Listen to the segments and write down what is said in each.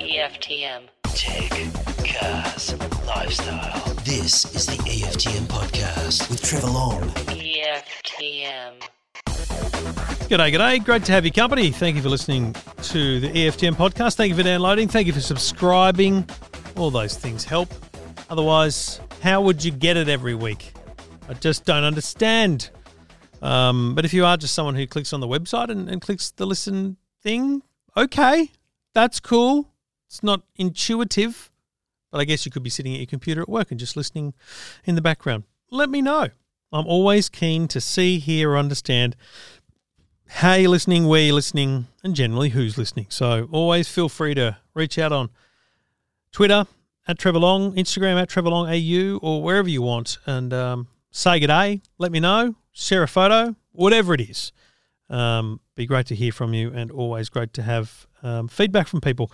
EFTM. Tech, cars, lifestyle. This is the EFTM podcast with Trevor Long. EFTM. G'day, g'day. Great to have your company. Thank you for listening to the EFTM podcast. Thank you for downloading. Thank you for subscribing. All those things help. Otherwise, how would you get it every week? I just don't understand. Um, but if you are just someone who clicks on the website and, and clicks the listen thing, okay, that's cool. It's not intuitive, but I guess you could be sitting at your computer at work and just listening in the background. Let me know. I'm always keen to see, hear, or understand how you're listening, where you're listening, and generally who's listening. So always feel free to reach out on Twitter at Trevor Long, Instagram at Trevor Long AU, or wherever you want, and um, say good day. Let me know. Share a photo, whatever it is. Um, be great to hear from you, and always great to have um, feedback from people.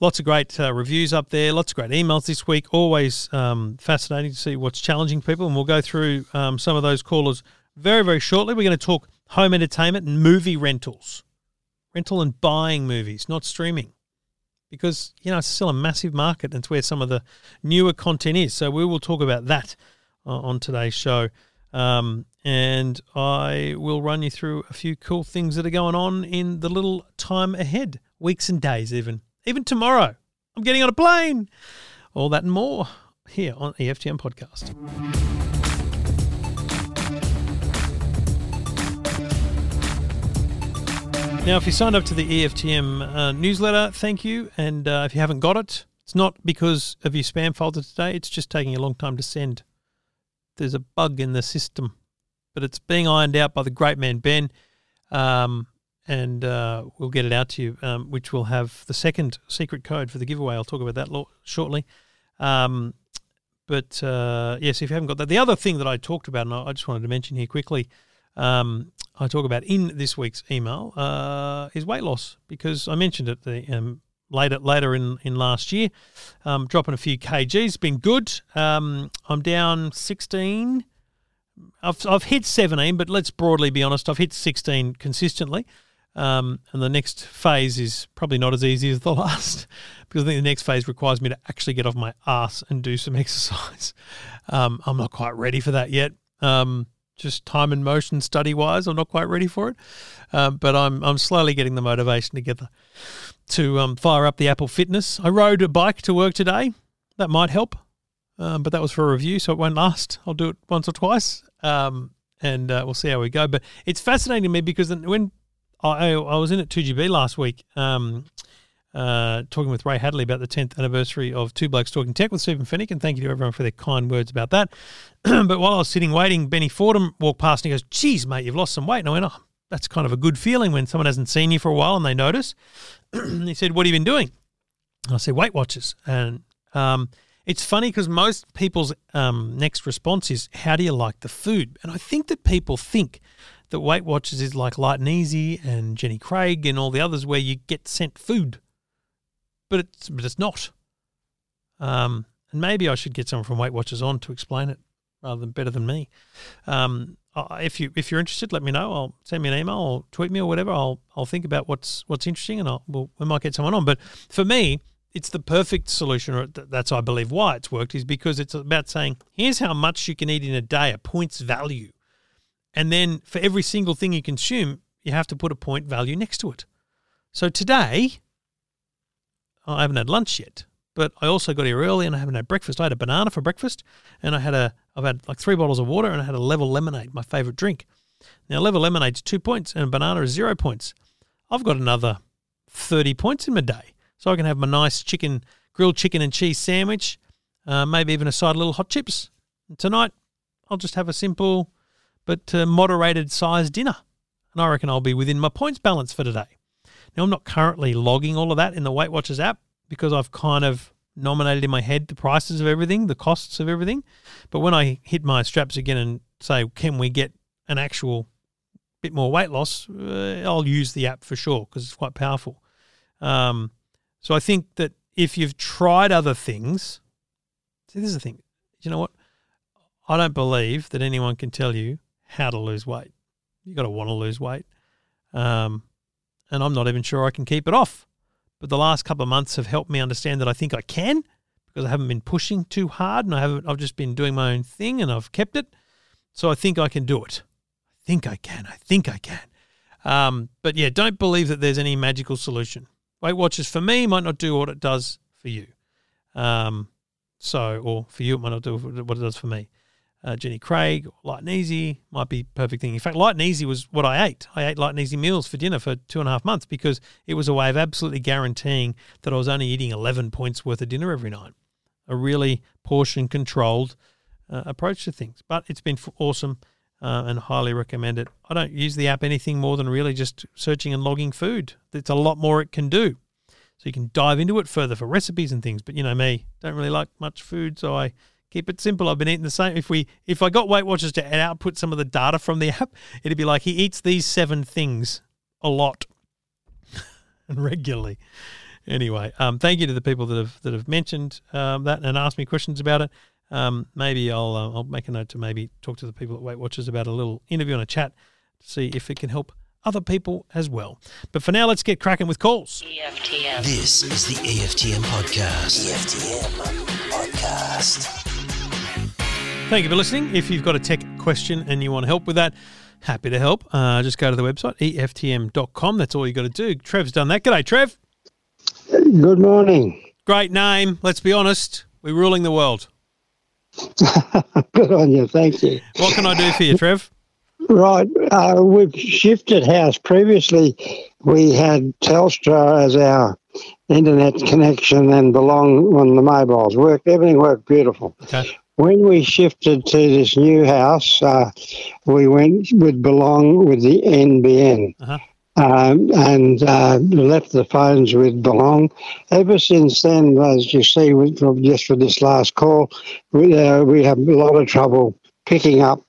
Lots of great uh, reviews up there. Lots of great emails this week. Always um, fascinating to see what's challenging people, and we'll go through um, some of those callers very, very shortly. We're going to talk home entertainment and movie rentals, rental and buying movies, not streaming, because you know it's still a massive market, and it's where some of the newer content is. So we will talk about that uh, on today's show. Um, and I will run you through a few cool things that are going on in the little time ahead, weeks and days, even. Even tomorrow, I'm getting on a plane. All that and more here on EFTM Podcast. Now, if you signed up to the EFTM uh, newsletter, thank you. And uh, if you haven't got it, it's not because of your spam folder today, it's just taking a long time to send. There's a bug in the system, but it's being ironed out by the great man Ben. Um, and uh, we'll get it out to you, um, which will have the second secret code for the giveaway. I'll talk about that lo- shortly. Um, but uh, yes, if you haven't got that, the other thing that I talked about, and I just wanted to mention here quickly, um, I talk about in this week's email uh, is weight loss because I mentioned it the um, later later in in last year, um, dropping a few kgs, been good. Um, I'm down 16. I've I've hit 17, but let's broadly be honest, I've hit 16 consistently. Um, and the next phase is probably not as easy as the last because I think the next phase requires me to actually get off my ass and do some exercise. Um, I'm not quite ready for that yet. Um, just time and motion study wise, I'm not quite ready for it. Um, but I'm I'm slowly getting the motivation together to um, fire up the Apple Fitness. I rode a bike to work today. That might help, um, but that was for a review, so it won't last. I'll do it once or twice, um, and uh, we'll see how we go. But it's fascinating to me because when I, I was in at 2GB last week, um, uh, talking with Ray Hadley about the 10th anniversary of Two Blokes Talking Tech with Stephen Fenech, and thank you to everyone for their kind words about that. but while I was sitting waiting, Benny Fordham walked past and he goes, Geez, mate, you've lost some weight. And I went, Oh, that's kind of a good feeling when someone hasn't seen you for a while and they notice. he said, What have you been doing? I said, Weight Watchers. And um, it's funny because most people's um, next response is, How do you like the food? And I think that people think that Weight Watchers is like Light and Easy and Jenny Craig and all the others where you get sent food but it's but it's not. Um, and maybe I should get someone from Weight Watchers on to explain it rather than better than me. Um, I- if you if you're interested, let me know. I'll send me an email or tweet me or whatever. I'll I'll think about what's what's interesting and I'll we'll, we might get someone on. But for me, it's the perfect solution, or th- that's I believe why it's worked is because it's about saying here's how much you can eat in a day, a points value, and then for every single thing you consume, you have to put a point value next to it. So today, I haven't had lunch yet, but I also got here early and I haven't had breakfast. I had a banana for breakfast, and I had a I've had like three bottles of water, and I had a level lemonade, my favorite drink. Now, level lemonade's two points, and a banana is zero points. I've got another thirty points in my day, so I can have my nice chicken, grilled chicken and cheese sandwich, uh, maybe even a side of little hot chips. And tonight, I'll just have a simple but uh, moderated sized dinner, and I reckon I'll be within my points balance for today. Now, I'm not currently logging all of that in the Weight Watchers app because I've kind of nominated in my head the prices of everything, the costs of everything. But when I hit my straps again and say, can we get an actual bit more weight loss, uh, I'll use the app for sure because it's quite powerful. Um, so I think that if you've tried other things, see, this is the thing. You know what? I don't believe that anyone can tell you how to lose weight. You've got to want to lose weight. Um, and I'm not even sure I can keep it off. But the last couple of months have helped me understand that I think I can because I haven't been pushing too hard and I haven't I've just been doing my own thing and I've kept it. So I think I can do it. I think I can. I think I can. Um, but yeah, don't believe that there's any magical solution. Weight Watchers for me might not do what it does for you. Um, so, or for you, it might not do what it does for me. Uh, Jenny Craig, light and easy might be perfect thing. In fact, light and easy was what I ate. I ate light and easy meals for dinner for two and a half months because it was a way of absolutely guaranteeing that I was only eating 11 points worth of dinner every night. A really portion controlled uh, approach to things. But it's been awesome uh, and highly recommend it. I don't use the app anything more than really just searching and logging food. It's a lot more it can do. So you can dive into it further for recipes and things. But you know me, don't really like much food, so I keep it simple. I've been eating the same. If we if I got Weight Watchers to output some of the data from the app, it'd be like he eats these seven things a lot and regularly. Anyway, um, thank you to the people that have that have mentioned um, that and asked me questions about it. Um, maybe I'll uh, I'll make a note to maybe talk to the people at Weight Watchers about a little interview and a chat to see if it can help other people as well. But for now, let's get cracking with calls. EFTM. This is the EFTM podcast. EFTM podcast. Thank you for listening. If you've got a tech question and you want help with that, happy to help. Uh, just go to the website, EFTM.com. That's all you got to do. Trev's done that. G'day, Trev. Good morning. Great name. Let's be honest. We're ruling the world. Good on you. Thank you. What can I do for you, Trev? Right. Uh, we've shifted house. Previously, we had Telstra as our internet connection and Belong on the mobiles. Worked. Everything worked beautiful. Okay. When we shifted to this new house, uh, we went with Belong with the NBN. Uh-huh. Um, and uh, left the phones with Belong. Ever since then, as you see, from- just for this last call, we, uh, we have a lot of trouble picking up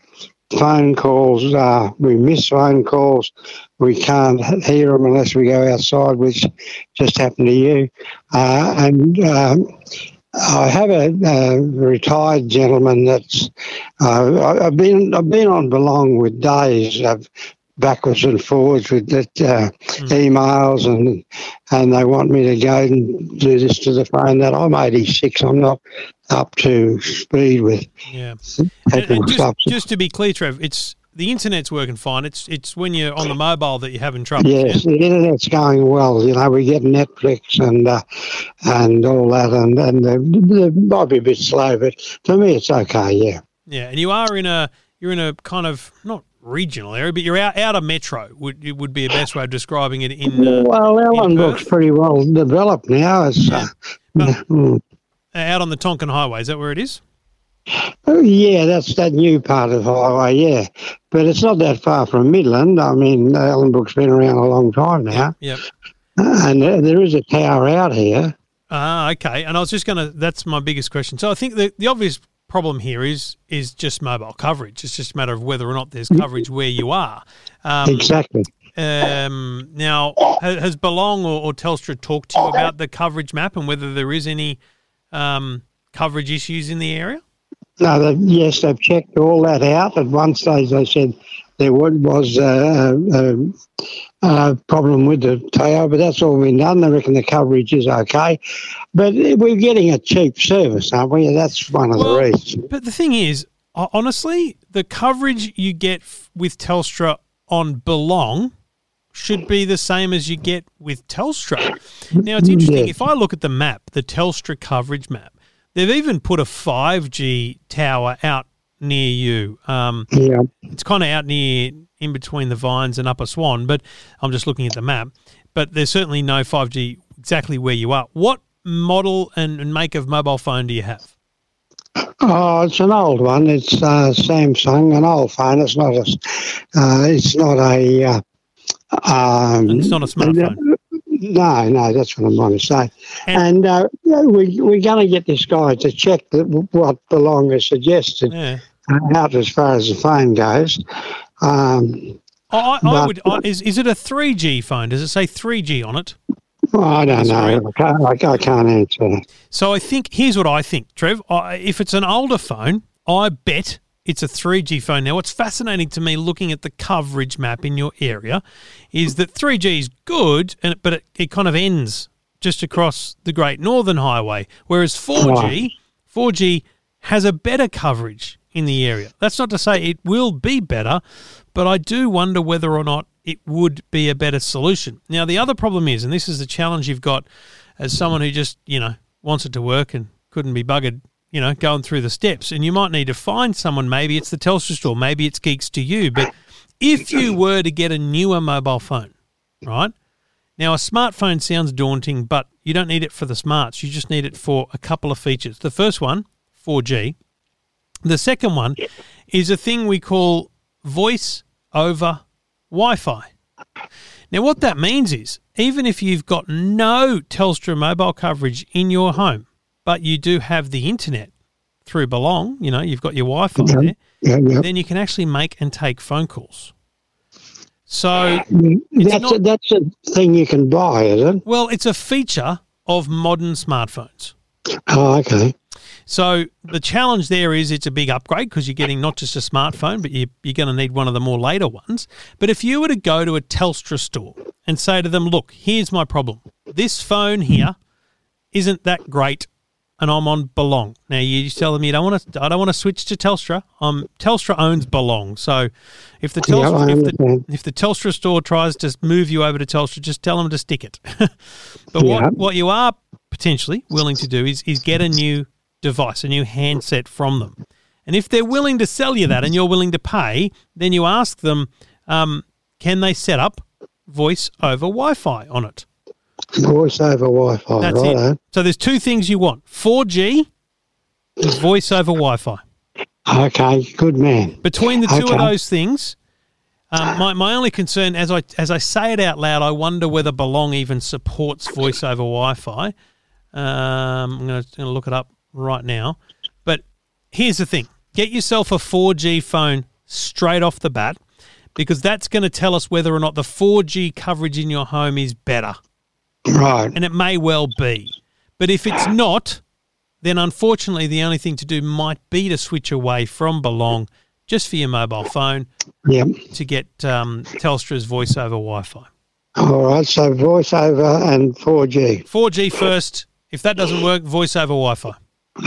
phone calls. Uh, we miss phone calls. We can't hear them unless we go outside, which just happened to you. Uh, and um, I have a, a retired gentleman that's uh, I've been I've been on Belong with days of backwards and forwards with that uh, emails and and they want me to go and do this to the phone. That I'm 86. I'm not up to speed with Yeah. And, and just, just to be clear, Trev, it's the internet's working fine. It's it's when you're on the mobile that you're having trouble. Yes, the internet's going well. You know, we get Netflix and uh, and all that, and and they might be a bit slow, but for me, it's okay. Yeah. Yeah, and you are in a you're in a kind of not regional area, but you're out out of metro. Would it would be a best way of describing it in uh, well, Perth? Ellen looks pretty well developed now. It's uh, mm. out on the Tonkin Highway. Is that where it is? Oh, yeah, that's that new part of the highway. Yeah, but it's not that far from Midland. I mean, Ellenbrook's been around a long time now, Yep. and uh, there is a tower out here. Ah, okay. And I was just going to. That's my biggest question. So I think the the obvious problem here is is just mobile coverage. It's just a matter of whether or not there's coverage where you are. Um, exactly. Um, now, has Belong or, or Telstra talked to you about the coverage map and whether there is any um, coverage issues in the area? No, they, yes, they've checked all that out. At one stage, they said there wa- was a, a, a problem with the tower, but that's all been done. They reckon the coverage is okay. But we're getting a cheap service, aren't we? That's one of Well, the reasons. But the thing is, honestly, the coverage you get with Telstra on Belong should be the same as you get with Telstra. Now, it's mm, interesting. Yeah. If I look at the map, the Telstra coverage map, they've even put a 5G tower out near you. Um, Yeah. it's kind of out near in between the vines and Upper Swan, but I'm just looking at the map. But there's certainly no 5G exactly where you are. What model and, make of mobile phone do you have? Oh, it's an old one. It's uh, Samsung, an old phone. It's not a. Uh, it's not a. Uh, um, It's not a smartphone. No, no, that's what I'm trying to say. And- And uh, we, we're going to get this guy to check that what Belong has suggested Yeah. out as far as the phone goes. Um, I, I, But- would. I, is is it a three G phone? Does it say three G on it? well, I don't know. I can't, I, I can't answer. So I think here's what I think, Trev. I, if it's an older phone, I bet It's a 3G phone. Now, what's fascinating to me looking at the coverage map in your area is that 3G is good, and but it, it kind of ends just across the Great Northern Highway, whereas 4G, 4G has a better coverage in the area. That's not to say it will be better, but I do wonder whether or not it would be a better solution. Now, the other problem is, and this is the challenge you've got as someone who just, you know, wants it to work and couldn't be buggered, you know, going through the steps. And you might need to find someone, maybe it's the Telstra store, maybe it's Geeks2U. But if you were to get a newer mobile phone, right? Now, a smartphone sounds daunting, but you don't need it for the smarts. You just need it for a couple of features. The first one, 4G. The second one is a thing we call voice over Wi Fi. Now, what that means is even if you've got no Telstra mobile coverage in your home, but you do have the internet through Belong, you know, you've got your Wi Fi Yeah. there, Yeah, yeah. then you can actually make and take phone calls. So, That's, not- a, that's a thing you can buy, is it? well, it's a feature of modern smartphones. Oh, okay. So the challenge there is it's a big upgrade because you're getting not just a smartphone, but you, you're going to need one of the more later ones. But if you were to go to a Telstra store and say to them, "Look, here's my problem. This phone here isn't that great, and I'm on Belong." Now you tell them you don't want to. I don't want to switch to Telstra. Um, Telstra owns Belong, so if the Telstra, I if, the, if the Telstra store tries to move you over to Telstra, just tell them to stick it. but Yeah. what what you are potentially willing to do is is get a new device, a new handset from them. And if they're willing to sell you that and you're willing to pay, then you ask them, um, can they set up voice over Wi Fi on it? Voice over Wi Fi, That's right? it. So there's two things you want 4G and voice over Wi Fi. Okay, good man. Between the two of those things, um, my, my only concern, as I as I say it out loud, I wonder whether Belong even supports voice over Wi-Fi. Um, I'm going to look it up right now. But here's the thing: get yourself a 4G phone straight off the bat, because that's going to tell us whether or not the 4G coverage in your home is better, Right. and it may well be. But if it's not, then unfortunately, the only thing to do might be to switch away from Belong just for your mobile phone Yep. to get um, Telstra's voice over Wi Fi. All right. So voice over and 4G. 4G first. If that doesn't work, voice over Wi Fi.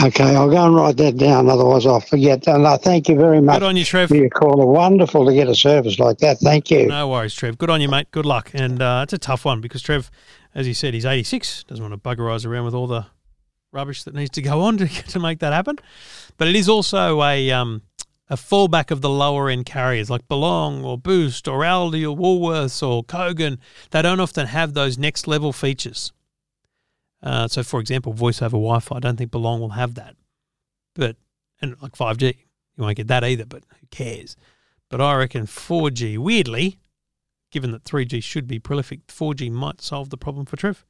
Okay, I'll go and write that down. Otherwise, I'll forget. And I thank you very much Good on you, Trev. for your call. Wonderful to get a service like that. Thank you. No worries, Trev. Good on you, mate. Good luck. And uh, it's a tough one because Trev, as he said, he's 86. Doesn't want to buggerise around with all the rubbish that needs to go on to, to make that happen. But it is also a um, a fallback of the lower end carriers like Belong or Boost or Aldi or Woolworths or Kogan. They don't often have those next level features. Uh, so, for example, voice over Wi Fi, I don't think Belong will have that. But, and like 5G, you won't get that either, but who cares? But I reckon 4G, weirdly, given that 3G should be prolific, 4G might solve the problem for Trev.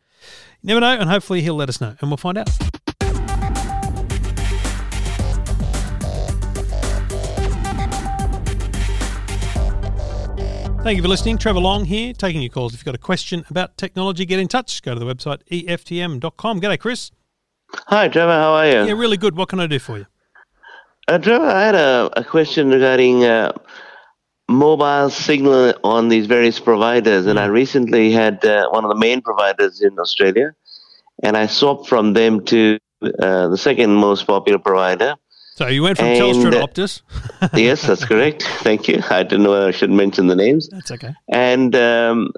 You never know, and hopefully he'll let us know, and we'll find out. Thank you for listening. Trevor Long here, taking your calls. If you've got a question about technology, get in touch. Go to the website EFTM.com. G'day, Chris. Hi, Trevor. How are you? Yeah, really good. What can I do for you? Uh, Trevor, I had a, a question regarding uh, mobile signal on these various providers, and I recently had uh, one of the main providers in Australia, and I swapped from them to uh, the second most popular provider. So you went from And, Telstra to uh, Optus. yes, that's correct. Thank you. I didn't know I should mention the names. That's okay. and um,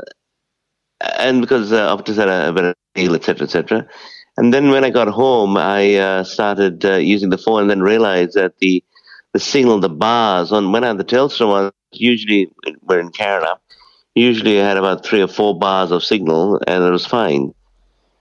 and because uh, Optus had a, a better deal, etc., etc. And then when I got home, I uh, started uh, using the phone, and then realized that the the signal, the bars on when I had the Telstra one, usually we're in Canada. Usually, I had about three or four bars of signal, and it was fine.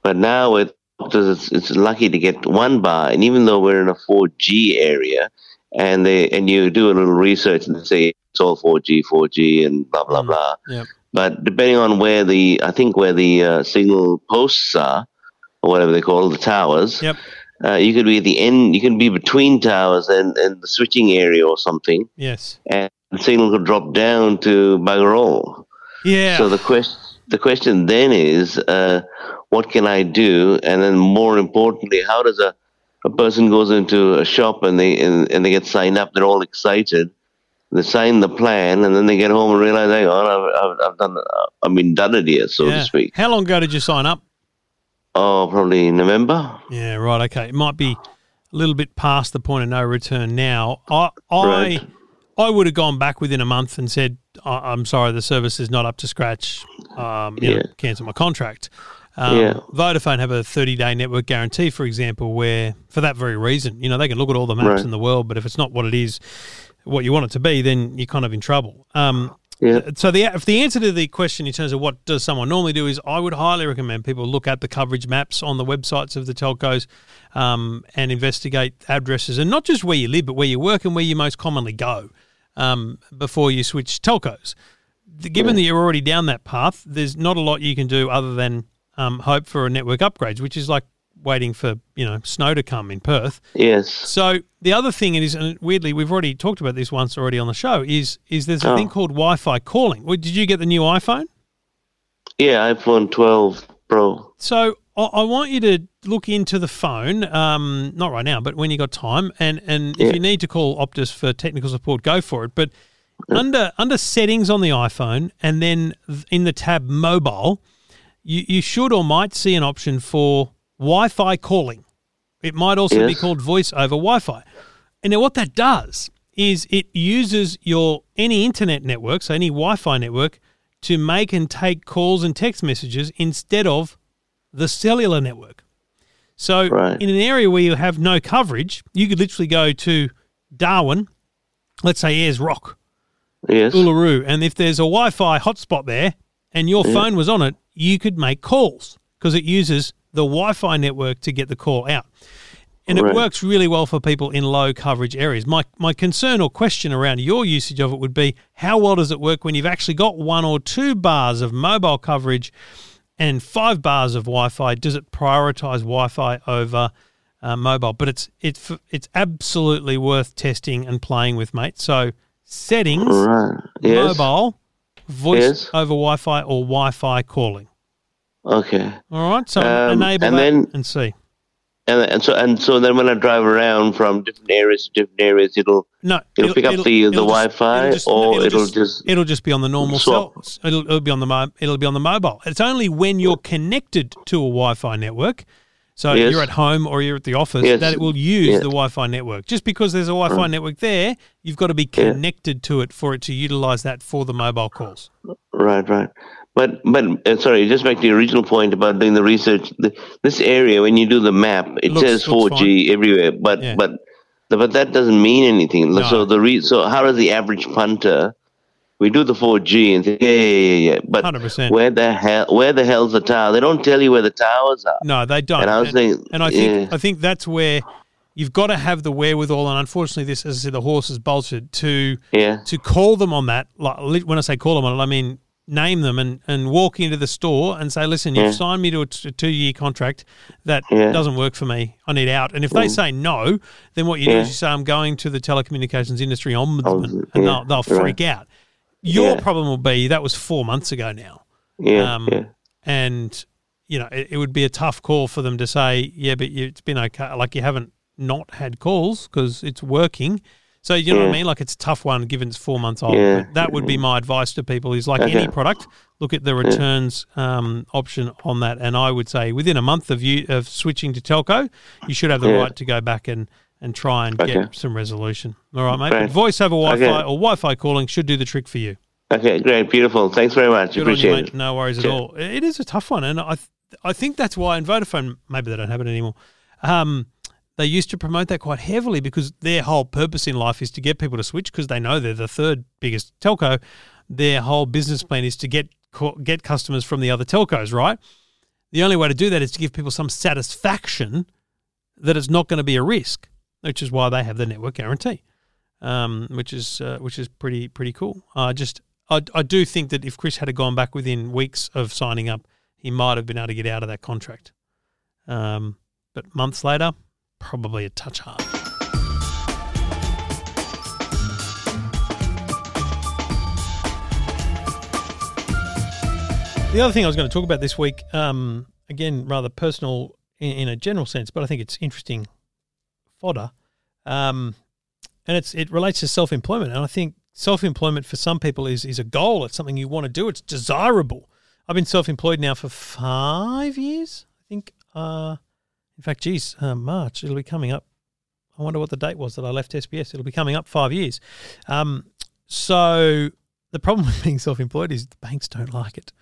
But now with it's, it's lucky to get one bar, and even though we're in a 4G area, and they and you do a little research and they say it's all 4G, 4G, and blah blah Mm. blah. Yep. But depending on where the, I think where the uh, signal posts are, or whatever they call the towers, Yep. uh, you could be at the end, you can be between towers and, and the switching area or something, Yes. and the signal could drop down to bugger all. Yeah. So the question, the question then is, uh, what can I do? And then more importantly, how does a a person goes into a shop and they and, and they get signed up. They're all excited. They sign the plan, and then they get home and realize, "Hang on, I've, I've, I've done, I mean, done it here, so Yeah. to speak." How long ago did you sign up? Oh, probably November. Yeah, right. Okay, it might be a little bit past the point of no return now. I I Right. I would have gone back within a month and said, I- "I'm sorry, the service is not up to scratch. Um, you know, cancel my contract." Um, Yeah. Vodafone have a 30 day network guarantee, for example, where for that very reason, you know, they can look at all the maps Right. in the world, but if it's not what it is, what you want it to be, then you're kind of in trouble. Um, Yeah. so the if the answer to the question in terms of what does someone normally do is I would highly recommend people look at the coverage maps on the websites of the telcos um, and investigate addresses and not just where you live but where you work and where you most commonly go um, before you switch telcos. The- Given that you're already down that path, there's not a lot you can do other than um, hope for a network upgrades, which is like waiting for you know snow to come in Perth. Yes. So the other thing is, and weirdly, we've already talked about this once already on the show. Is is there's a Oh. thing called Wi-Fi calling? Well, Did you get the new iPhone? Yeah, iPhone 12 Pro. So I, I want you to look into the phone, um, not right now, but when you got time, and and if you need to call Optus for technical support, go for it. But under under settings on the iPhone, and then in the tab mobile, you you should or might see an option for Wi-Fi calling. It might also be called voice over Wi-Fi. And now what that does is it uses your any internet network, so any Wi-Fi network, to make and take calls and text messages instead of the cellular network. So Right. in an area where you have no coverage, you could literally go to Darwin, let's say Ayers Rock, Yes. Uluru, and if there's a Wi-Fi hotspot there and your phone was on it, you could make calls because it uses the Wi-Fi network to get the call out. And it works really well for people in low coverage areas. My my concern or question around your usage of it would be how well does it work when you've actually got one or two bars of mobile coverage and five bars of Wi-Fi? Does it prioritize Wi-Fi over uh, mobile? But it's it's it's absolutely worth testing and playing with, mate. So settings Right. Yes. mobile, voice Yes. over Wi-Fi or Wi-Fi calling. Okay. All right, so Um, enable and that then- and see. And, and so and so then when I drive around from different areas to different areas, it'll No, It'll pick up the- the it'll Wi-Fi just- or it'll just it'll just be on the normal cell. It'll, it'll be on the mo- it'll be on the mobile. It's only when you're connected to a Wi-Fi network. So Yes. you're at home or you're at the office Yes. that it will use Yeah. the Wi-Fi network. Just because there's a Wi-Fi mm. network there, you've got to be Yeah. connected to it for it to utilize that for the mobile calls. right, right. But but uh, sorry, just back to the original point about doing the research. The, this area, when you do the map, it Looks- says 4G everywhere, but Yeah. but but that doesn't mean anything. No. So the re- so how does the average punter? We do the 4G and say, yeah, yeah, yeah, yeah. But 100%. where the hell, where the hell's the tower? They don't tell you where the towers are. No, they don't. And I was thinking, and I think yeah. I think that's where you've got to have the wherewithal. And unfortunately, this, as I said, the horse is bolted to Yeah, to call them on that. Like when I say call them on it, I mean name them and, and walk into the store and say, listen, you've Yeah. signed me to a, t- a two year contract that Yeah. doesn't work for me. I need out. And if they say no, then what you do is you say, I'm going to the telecommunications industry ombudsman, and they'll, they'll freak out. Your Yeah. problem will be that was four months ago now yeah, um, yeah. and you know it, it would be a tough call for them to say, yeah, but you, it's been okay. Like you haven't not had calls because it's working. So you know what I mean? Like it's a tough one given it's four months old. Yeah. But that would be my advice to people: is like any product, look at the returns um, option on that. And I would say within a month of you of switching to telco, you should have the Yeah. right to go back and and try and Okay. get some resolution. All right, mate. Great. But voice over Wi-Fi Okay. or Wi-Fi calling should do the trick for you. Okay, great, beautiful. Thanks very much. Good you, Appreciate mate. it. No worries at all. It is a tough one, and I th- I think that's why in Vodafone maybe they don't have it anymore. Um, they used to promote that quite heavily because their whole purpose in life is to get people to switch because they know they're the third biggest telco. Their whole business plan is to get get customers from the other telcos, right? The only way to do that is to give people some satisfaction that it's not going to be a risk, which is why they have the network guarantee, um, which is uh, which is pretty pretty cool. I just I, I do think that if Chris had gone back within weeks of signing up, he might have been able to get out of that contract. Um, but months later, probably a touch hard. The other thing I was going to talk about this week, um, again, rather personal in, in a general sense, but I think it's interesting fodder. Um, and it's it relates to self employment, and I think self employment for some people is is a goal. It's something you want to do. It's desirable. I've been self employed now for five years. I think. Uh, in fact, geez, uh, March it'll be coming up. I wonder what the date was that I left SBS. It'll be coming up five years. Um, so the problem with being self employed is the banks don't like it.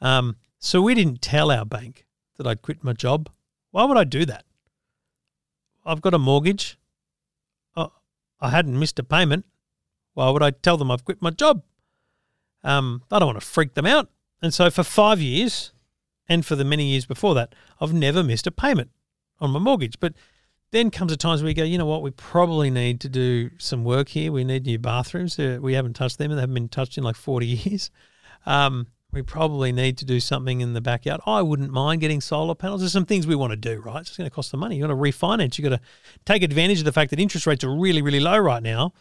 Um, so we didn't tell our bank that I'd quit my job. Why would I do that? I've got a mortgage. Uh, I hadn't missed a payment. Why would I tell them I've quit my job? Um, I don't want to freak them out. And so for five years, and for the many years before that, I've never missed a payment on my mortgage. But then comes a times where you go, you know what, we probably need to do some work here. We need new bathrooms. Uh, we haven't touched them and they haven't been touched in like 40 years. Um, we probably need to do something in the backyard. I wouldn't mind getting solar panels. There's some things we want to do, right? It's going to cost some money. You've got to refinance. You've got to take advantage of the fact that interest rates are really, really low right now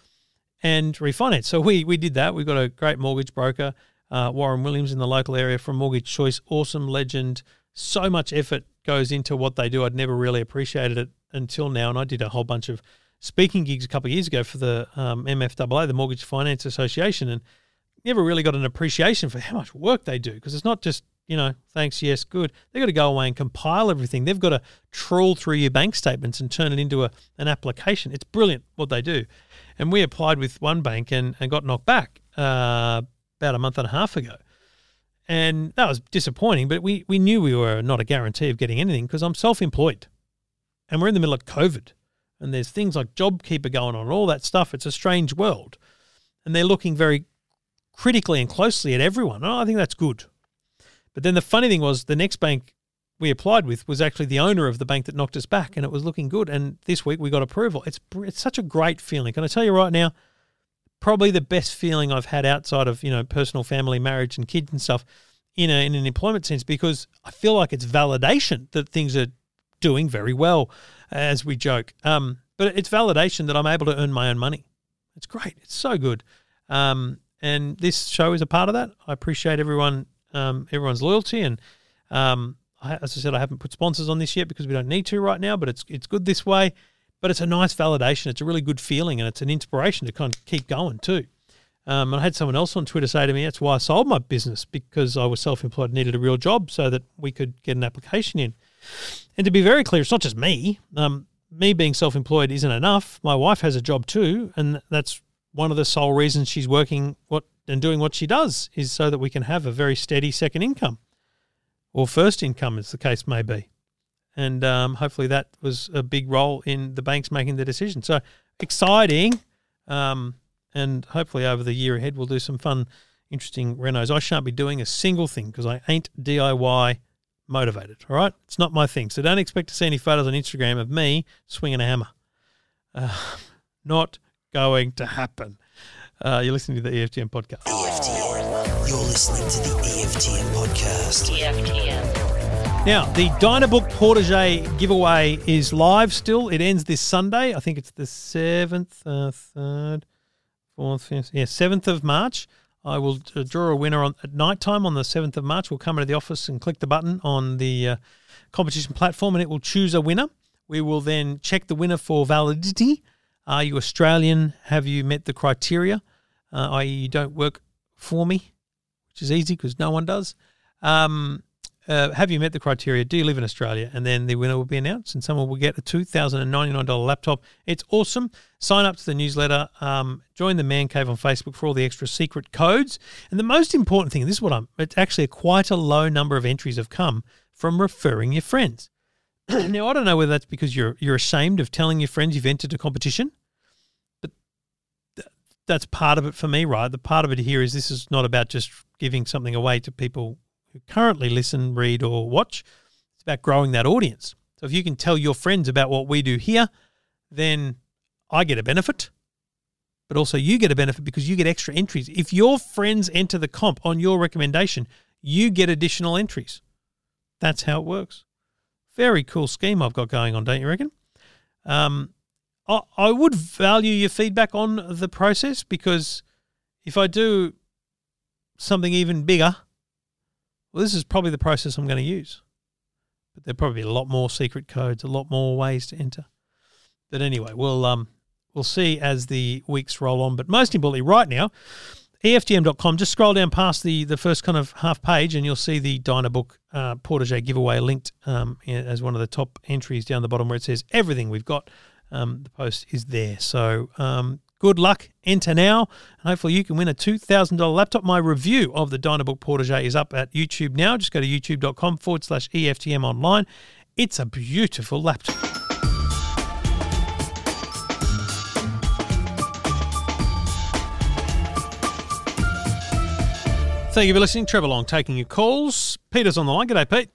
and refinance. So we, we did that. We've got a great mortgage broker, uh, Warren Williams in the local area from Mortgage Choice. Awesome legend. So much effort goes into what they do. I'd never really appreciated it until now. And I did a whole bunch of speaking gigs a couple of years ago for the um, MFAA, the Mortgage Finance Association. And never really got an appreciation for how much work they do because it's not just you know thanks yes good they've got to go away and compile everything they've got to trawl through your bank statements and turn it into a, an application it's brilliant what they do and we applied with one bank and, and got knocked back uh, about a month and a half ago and that was disappointing but we, we knew we were not a guarantee of getting anything because i'm self-employed and we're in the middle of covid and there's things like jobkeeper going on and all that stuff it's a strange world and they're looking very critically and closely at everyone. Oh, I think that's good. But then the funny thing was the next bank we applied with was actually the owner of the bank that knocked us back, and it was looking good. And this week we got approval. It's it's such a great feeling. Can I tell you right now? Probably the best feeling I've had outside of you know personal, family, marriage, and kids and stuff in a, in an employment sense because I feel like it's validation that things are doing very well, as we joke. Um, but it's validation that I'm able to earn my own money. It's great. It's so good. Um, and this show is a part of that. I appreciate everyone, um, everyone's loyalty, and um, as I said, I haven't put sponsors on this yet because we don't need to right now. But it's it's good this way. But it's a nice validation. It's a really good feeling, and it's an inspiration to kind of keep going too. Um, I had someone else on Twitter say to me, "That's why I sold my business because I was self-employed, needed a real job, so that we could get an application in." And to be very clear, it's not just me. Um, me being self-employed isn't enough. My wife has a job too, and that's one of the sole reasons she's working what and doing what she does is so that we can have a very steady second income or first income, as the case may be. And um, hopefully that was a big role in the banks making the decision. So exciting. Um, and hopefully over the year ahead, we'll do some fun, interesting renos. I shan't be doing a single thing because I ain't DIY motivated. All right. It's not my thing. So don't expect to see any photos on Instagram of me swinging a hammer. Uh, not going to happen. Uh, you're listening to the EFTM podcast. EFTM. You're listening to the EFTM podcast. EFTM. Now, the Dynabook Portégé giveaway is live still. It ends this Sunday. I think it's the 7th, uh, 3rd, 4th, 5th, yeah, 7th of March. I will draw a winner on at night time on the 7th of March. We'll come into the office and click the button on the uh, competition platform and it will choose a winner. We will then check the winner for validity are you Australian? Have you met the criteria? Uh, i.e., you don't work for me, which is easy because no one does. Um, uh, have you met the criteria? Do you live in Australia? And then the winner will be announced, and someone will get a two thousand and ninety nine dollar laptop. It's awesome. Sign up to the newsletter. Um, join the Man Cave on Facebook for all the extra secret codes. And the most important thing, this is what I'm. It's actually a quite a low number of entries have come from referring your friends. now I don't know whether that's because you're you're ashamed of telling your friends you've entered a competition, but th- that's part of it for me, right? The part of it here is this is not about just giving something away to people who currently listen, read, or watch. It's about growing that audience. So if you can tell your friends about what we do here, then I get a benefit, but also you get a benefit because you get extra entries. If your friends enter the comp on your recommendation, you get additional entries. That's how it works. Very cool scheme I've got going on, don't you reckon? Um, I, I would value your feedback on the process because if I do something even bigger, well, this is probably the process I'm going to use. But there'll probably be a lot more secret codes, a lot more ways to enter. But anyway, we'll um we'll see as the weeks roll on. But most importantly, right now, EFTM.com, just scroll down past the, the first kind of half page and you'll see the Dynabook uh, Portégé giveaway linked um, as one of the top entries down the bottom where it says everything we've got. Um, the post is there. So um, good luck, enter now, and hopefully you can win a $2,000 laptop. My review of the Dynabook Portégé is up at YouTube now. Just go to youtube.com forward slash EFTM online. It's a beautiful laptop. Thank you for listening. Trevor Long taking your calls. Peter's on the line. G'day, Pete.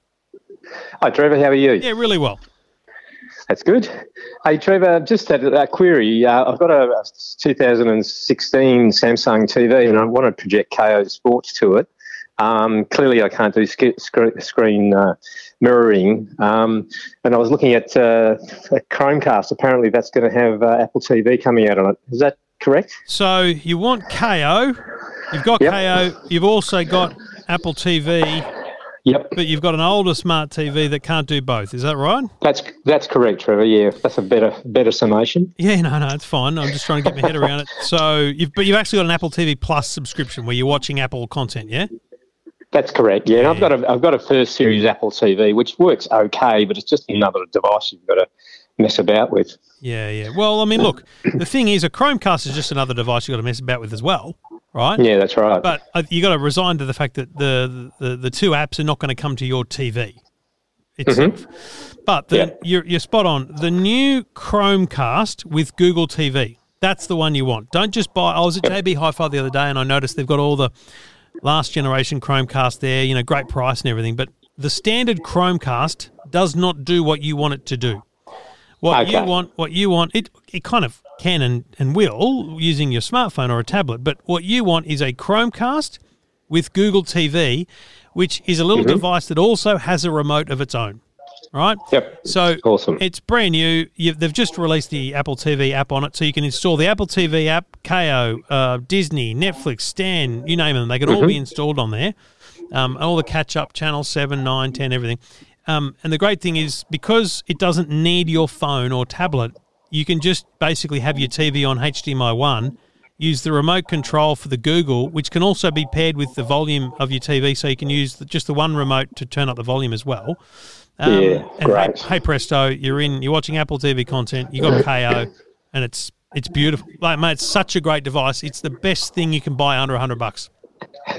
Hi, Trevor. How are you? Yeah, really well. That's good. Hey, Trevor, just a, a query. Uh, I've got a, a 2016 Samsung TV and I want to project Kayo Sports to it. Um, clearly, I can't do sc- sc- screen uh, mirroring. Um, and I was looking at uh, a Chromecast. Apparently, that's going to have uh, Apple TV coming out on it. Is that correct? So you want Kayo. You've got Yep. Kayo. You've also got Apple TV, Yep, but you've got an older smart TV that can't do both. Is that right? that's that's correct, Trevor. Yeah, that's a better better summation. Yeah, no, no, it's fine. I'm just trying to get my head around it. So, you've, but you've actually got an Apple TV Plus subscription where you're watching Apple content, yeah? That's correct. Yeah, and I've got a I've got a first series Apple TV, which works okay, but it's just another device you've got to mess about with. Yeah, yeah. Well, I mean, look, the thing is, a Chromecast is just another device you've got to mess about with as well, right? Yeah, that's right. But you got to resign to the fact that the, the, the two apps are not going to come to your TV itself. But the, Mm-hmm. Yeah. you're, you're spot on. The new Chromecast with Google TV, that's the one you want. Don't just buy. I was at JB Hi-Fi the other day and I noticed they've got all the last generation Chromecast there, you know, great price and everything. But the standard Chromecast does not do what you want it to do. What you want, what you want, it it kind of can and, and will using your smartphone or a tablet. But what you want is a Chromecast with Google TV, which is a little Mm-hmm. device that also has a remote of its own. Right? Yep. So Awesome. it's brand new. you they've just released the Apple TV app on it, so you can install the Apple TV app, Kayo, uh, Disney, Netflix, Stan, you name them. They can all Mm-hmm. be installed on there. Um, all the catch up channels, 7, 9, 10, everything. Um, and the great thing is because it doesn't need your phone or tablet, you can just basically have your TV on HDMI 1, use the remote control for the Google, which can also be paired with the volume of your TV, so you can use the, just the one remote to turn up the volume as well. Um, Yeah, and great. Hey, hey presto, you're in. You're watching Apple TV content. You got Kayo, and it's it's beautiful. Like mate, it's such a great device. It's the best thing you can buy under a hundred bucks.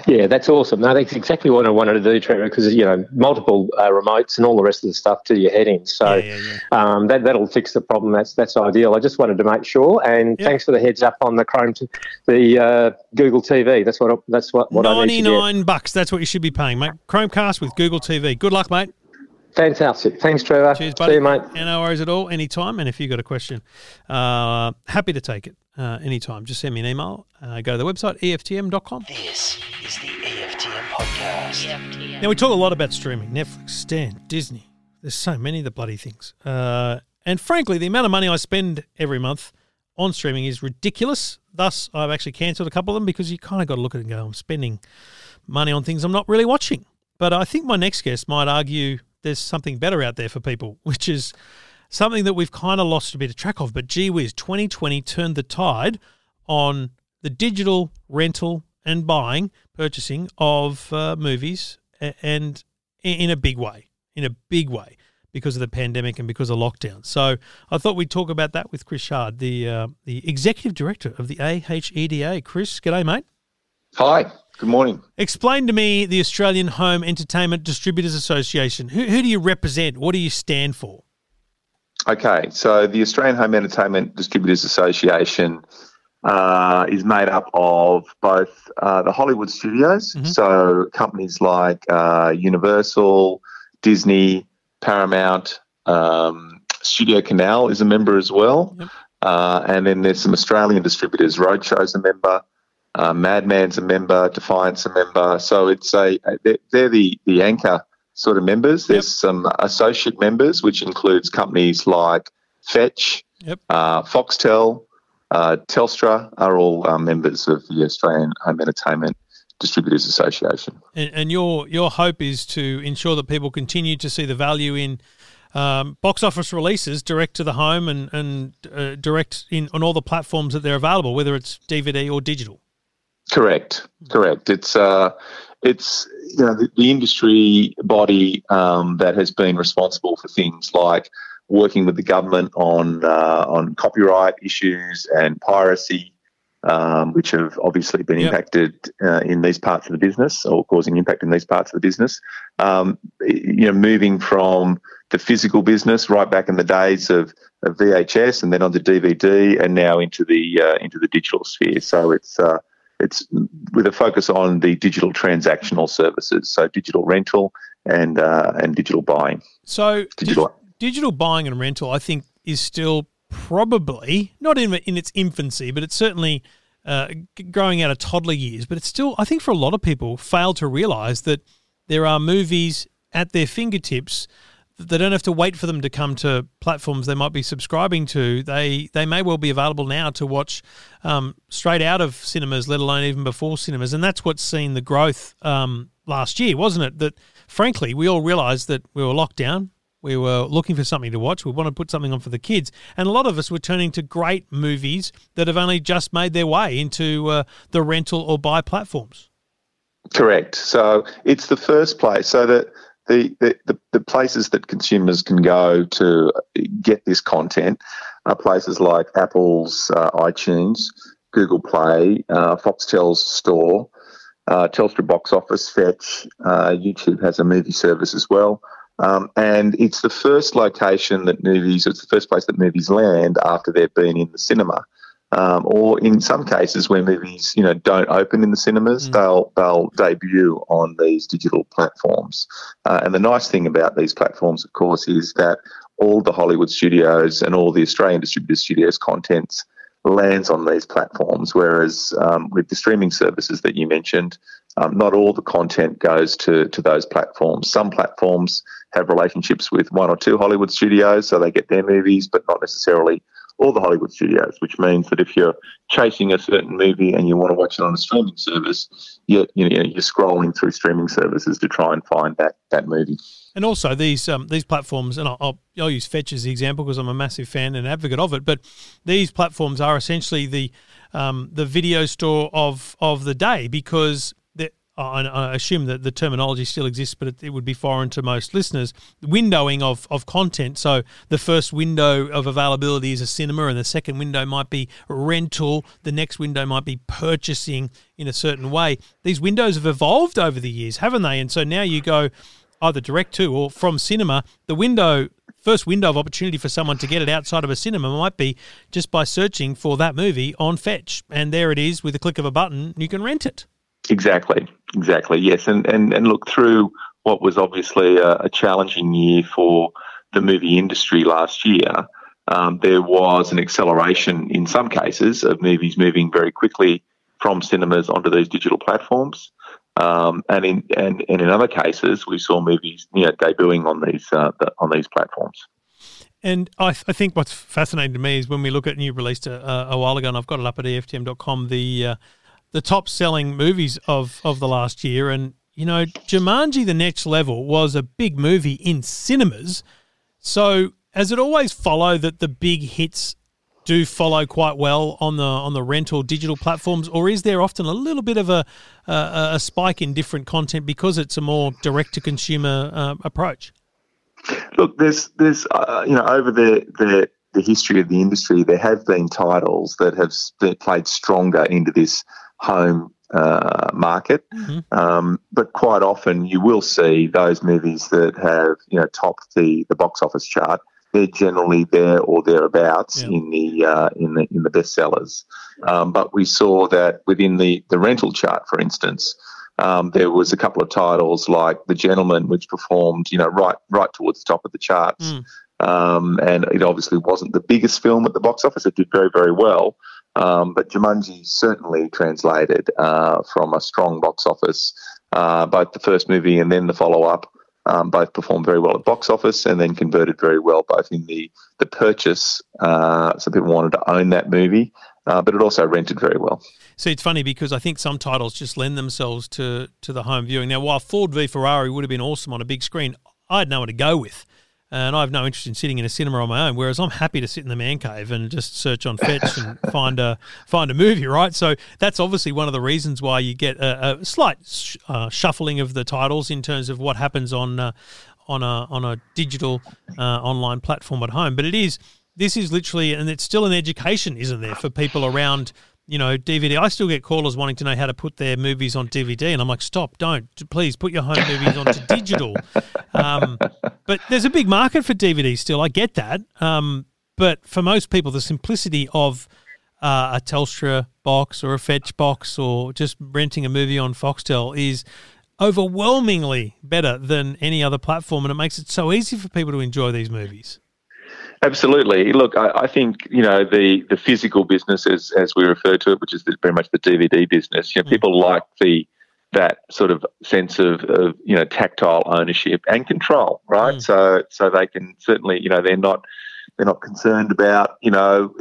Yeah, that's awesome. No, that's exactly what I wanted to do, Trevor, because you know multiple uh, remotes and all the rest of the stuff to your heading. So Yeah, yeah, Um, that that'll fix the problem. That's that's ideal. I just wanted to make sure. And Yeah. thanks for the heads up on the Chrome, t- the uh, Google TV. That's what I- that's what what I Ninety need to get. nine bucks. That's what you should be paying, mate. Chromecast with Google TV. Good luck, mate. Fantastic. Thanks, Trevor. Cheers, buddy. See you, mate. And no worries at all. Anytime. And if you've got a question, uh, happy to take it uh, anytime. Just send me an email. Uh, go to the website, EFTM.com. This is the EFTM podcast. Now, we talk a lot about streaming Netflix, Stan, Disney. There's so many of the bloody things. Uh, and frankly, the amount of money I spend every month on streaming is ridiculous. Thus, I've actually cancelled a couple of them because you kind of got to look at it and go, I'm spending money on things I'm not really watching. But I think my next guest might argue there's something better out there for people, which is something that we've kind of lost a bit of track of. But gee whiz, 2020 turned the tide on the digital rental and buying, purchasing of uh, movies, and in a big way, in a big way, because of the pandemic and because of lockdown. So I thought we'd talk about that with Chris Shard, the uh, the executive director of the AHEDA. Chris, g'day, mate. Hi, good morning. Explain to me the Australian Home Entertainment Distributors Association. Who, who do you represent? What do you stand for? Okay, so the Australian Home Entertainment Distributors Association uh, is made up of both uh, the Hollywood studios, so companies like uh, Universal, Disney, Paramount, um, Studio Canal is a member as well. Yep. Uh, and then there's some Australian distributors. Roadshow's a member, uh, Madman's a member, Defiance a member. So it's a they're, they're the the anchor sort of members. There's some associate members, which includes companies like Fetch, Yep. uh, Foxtel, uh, Telstra are all uh, members of the Australian Home Entertainment Distributors Association. And, and your your hope is to ensure that people continue to see the value in um, box office releases direct to the home and and uh, direct in on all the platforms that they're available, whether it's DVD or digital. Correct, correct. It's uh, it's you know the, the industry body um, that has been responsible for things like working with the government on uh, on copyright issues and piracy, um, which have obviously been Yep. impacted uh, in these parts of the business or causing impact in these parts of the business. Um, you know, moving from the physical business right back in the days of, of VHS and then onto DVD and now into the uh, into the digital sphere. So it's uh, it's with a focus on the digital transactional services, so digital rental and uh, and digital buying. So Digital. dig- digital buying and rental, I think, is still probably not in in its infancy, but it's certainly uh, growing out of toddler years. But it's still, I think, for a lot of people, fail to realise that there are movies at their fingertips. They don't have to wait for them to come to platforms they might be subscribing to. They they may well be available now to watch um, straight out of cinemas, let alone even before cinemas. And that's what's seen the growth um, last year, wasn't it? That frankly, we all realised that we were locked down. We were looking for something to watch. We want to put something on for the kids, and a lot of us were turning to great movies that have only just made their way into uh, the rental or buy platforms. Correct. So it's the first place. So that the, the, the, places that consumers can go to get this content are places like Apple's uh, iTunes, Google Play, uh, Foxtel's store, uh, Telstra Box Office, Fetch. Uh, YouTube has a movie service as well. Um, and it's the first location that movies, it's the first place that movies land after they've been in the cinema. Um, or in some cases where movies, you know, don't open in the cinemas, they'll they'll debut on these digital platforms. Uh, and the nice thing about these platforms, of course, is that all the Hollywood studios and all the Australian distributed studios contents lands on these platforms. Whereas um, with the streaming services that you mentioned, um, not all the content goes to to those platforms. Some platforms have relationships with one or two Hollywood studios, so they get their movies, but not necessarily all the Hollywood studios, which means that if you're chasing a certain movie and you want to watch it on a streaming service, you're, you know, you're scrolling through streaming services to try and find that, that movie. And also these um, these platforms, and I'll, I'll, I'll use Fetch as the example because I'm a massive fan and advocate of it. But these platforms are essentially the um, the video store of of the day because I assume that the terminology still exists, but it, it would be foreign to most listeners. Windowing of of content. So the first window of availability is a cinema, and the second window might be rental. The next window might be purchasing in a certain way. These windows have evolved over the years, haven't they? And so now you go either direct to or from cinema, the window first window of opportunity for someone to get it outside of a cinema might be just by searching for that movie on Fetch, and there it is with a click of a button, you can rent it. Exactly, exactly. Yes, and and and look through what was obviously a, a challenging year for the movie industry last year. Um, there was an acceleration in some cases of movies moving very quickly from cinemas onto these digital platforms, um, and in and, and in other cases we saw movies you know debuting on these uh, on these platforms. And I, th- I think what's fascinating to me is when we look at, you released a, a, while ago, and I've got it up at EFTM.com, the uh, the top selling movies of, of the last year. And, you know, Jumanji The Next Level was a big movie in cinemas. So, has it always follow that the big hits do follow quite well on the on the rental digital platforms, or is there often a little bit of a a, a spike in different content because it's a more direct to consumer uh, approach? Look, there's there's uh, you know over the, the the history of the industry, there have been titles that have played stronger into this home uh, market, um, but quite often you will see those movies that have you know topped the the box office chart. They're generally there or thereabouts Yeah. in the uh, in the in the bestsellers. Um, but we saw that within the the rental chart, for instance, um, there was a couple of titles like The Gentlemen, which performed, you know, right right towards the top of the charts. Mm. Um, and it obviously wasn't the biggest film at the box office. It did very very well. Um, but Jumanji certainly translated uh, from a strong box office. Uh, both the first movie and then the follow up um, both performed very well at box office and then converted very well both in the the purchase. Uh, some people wanted to own that movie, uh, but it also rented very well. See, it's funny because I think some titles just lend themselves to to the home viewing. Now, while Ford v Ferrari would have been awesome on a big screen, I had no one to go with. And I have no interest in sitting in a cinema on my own. Whereas I'm happy to sit in the man cave and just search on Fetch and find a find a movie, right? So that's obviously one of the reasons why you get a, a slight sh- uh, shuffling of the titles in terms of what happens on uh, on a on a digital uh, online platform at home. But it is this is literally, and it's still an education, isn't there, for people around you know, DVD. I still get callers wanting to know how to put their movies on DVD, and I'm like, stop, don't, please put your home movies onto digital. Um, but there's a big market for DVD still. I get that, um, but for most people, the simplicity of uh, a Telstra box or a Fetch box or just renting a movie on Foxtel is overwhelmingly better than any other platform, and it makes it so easy for people to enjoy these movies. Absolutely. Look, I, I, think you know the the physical business, as as we refer to it, which is very much the DVD business. You know, mm. people like the that sort of sense of, of you know tactile ownership and control, right? Mm. So so they can certainly you know they're not they're not concerned about you know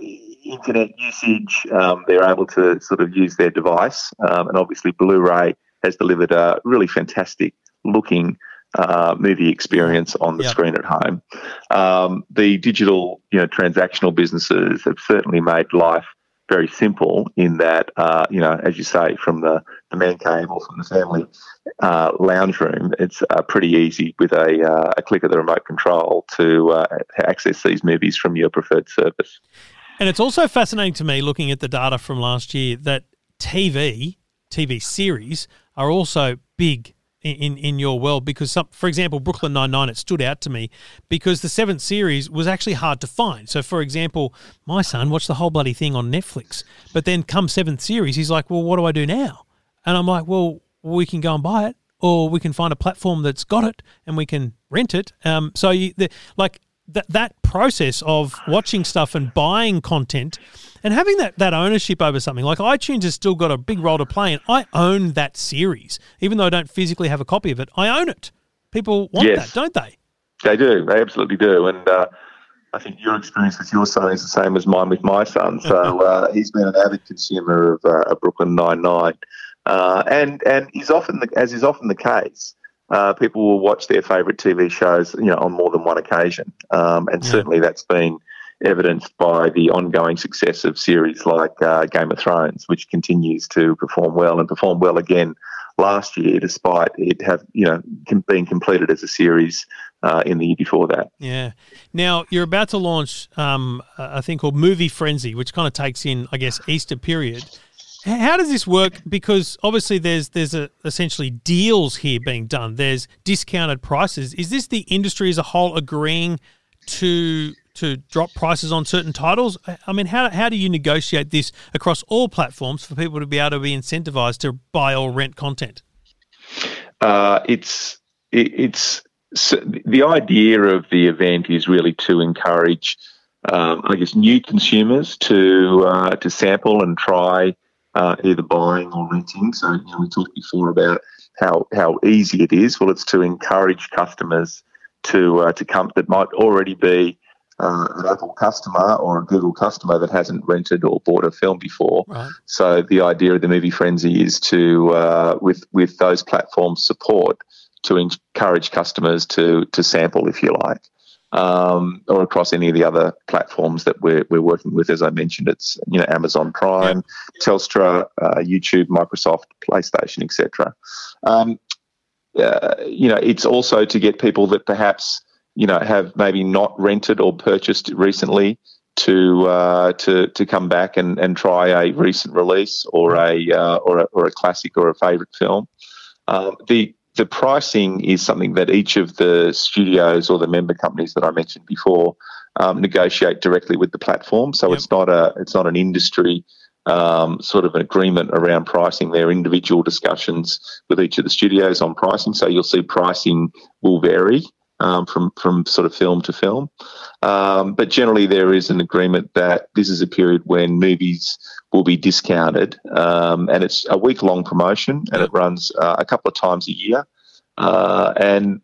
internet usage. Um, they're able to sort of use their device, um, and obviously Blu-ray has delivered a really fantastic looking uh, movie experience on the yep. screen at home. Um, the digital, you know, transactional businesses have certainly made life very simple in that, uh, you know, as you say, from the, the man cave or from the family uh, lounge room, it's uh, pretty easy with a, uh, a click of the remote control to uh, access these movies from your preferred service. And it's also fascinating to me looking at the data from last year that TV, TV series, are also big in in your world because some, for example Brooklyn Nine Nine it stood out to me because the seventh series was actually hard to find. So for example, my son watched the whole bloody thing on Netflix, but then come seventh series, he's like, well, what do I do now? And I'm like, well, we can go and buy it, or we can find a platform that's got it and we can rent it. Um, so you the, like that that process of watching stuff and buying content and having that, that ownership over something. Like iTunes has still got a big role to play and I own that series. Even though I don't physically have a copy of it I own it. People want yes. that don't they? They do. They absolutely do. And uh, I think your experience with your son is the same as mine with my son. So uh, he's been an avid consumer of, uh, Brooklyn Nine-Nine. Uh, and and is often the, as is often the case uh, people will watch their favourite TV shows, you know, on more than one occasion, um, and yeah. certainly that's been evidenced by the ongoing success of series like uh, Game of Thrones, which continues to perform well and perform well again last year, despite it have you know being completed as a series uh, in the year before that. Yeah. Now you're about to launch um, a thing called Movie Frenzy, which kind of takes in, I guess, Easter period. How does this work? Because obviously there's there's a, essentially deals here being done. There's discounted prices. Is this the industry as a whole agreeing to to drop prices on certain titles? I mean, how how do you negotiate this across all platforms for people to be able to be incentivized to buy or rent content? Uh, it's it, it's so the idea of the event is really to encourage, um, I guess, new consumers to uh, to sample and try uh, either buying or renting. So you know, we talked before about how how easy it is. Well, it's to encourage customers to uh, to come that might already be uh, an Apple customer or a Google customer that hasn't rented or bought a film before. Right. So the idea of the movie frenzy is to uh, with with those platforms support to encourage customers to to sample, if you like um, or across any of the other platforms that we're, we're working with. As I mentioned, it's you know Amazon Prime, Telstra, uh, YouTube, Microsoft, PlayStation, etc. Um, uh, you know, it's also to get people that perhaps you know have maybe not rented or purchased recently to uh, to to come back and, and try a recent release or a uh, or a or a classic or a favorite film. Um, the the pricing is something that each of the studios or the member companies that I mentioned before um, negotiate directly with the platform. So yep. it's not a it's not an industry um, sort of an agreement around pricing. There are individual discussions with each of the studios on pricing. So you'll see pricing will vary. Um, from from sort of film to film, um, but generally there is an agreement that this is a period when movies will be discounted, um, and it's a week long promotion, and it runs uh, a couple of times a year. Uh, and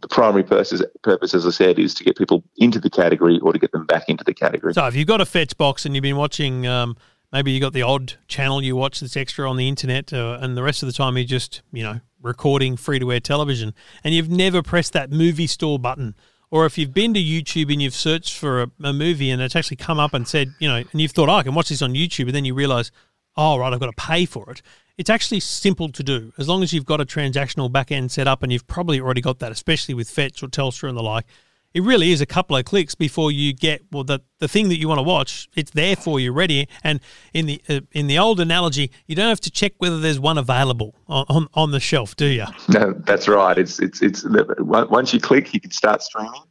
the primary purpose, purpose, as I said, is to get people into the category or to get them back into the category. So if you've got a fetch box and you've been watching, um, maybe you got the odd channel you watch that's extra on the internet, uh, and the rest of the time you just, you know, recording free to air television, and you've never pressed that movie store button or if you've been to YouTube and you've searched for a, a movie and it's actually come up and said, you know, and you've thought, oh, I can watch this on YouTube, and then you realize, oh, right, I've got to pay for it. It's actually simple to do as long as you've got a transactional back end set up and you've probably already got that, especially with Fetch or Telstra and the like. It really is a couple of clicks before you get well the, the thing that you want to watch. It's there for you, ready. And in the uh, in the old analogy, you don't have to check whether there's one available on, on, on the shelf, do you? No, that's right. It's it's it's once you click, you can start streaming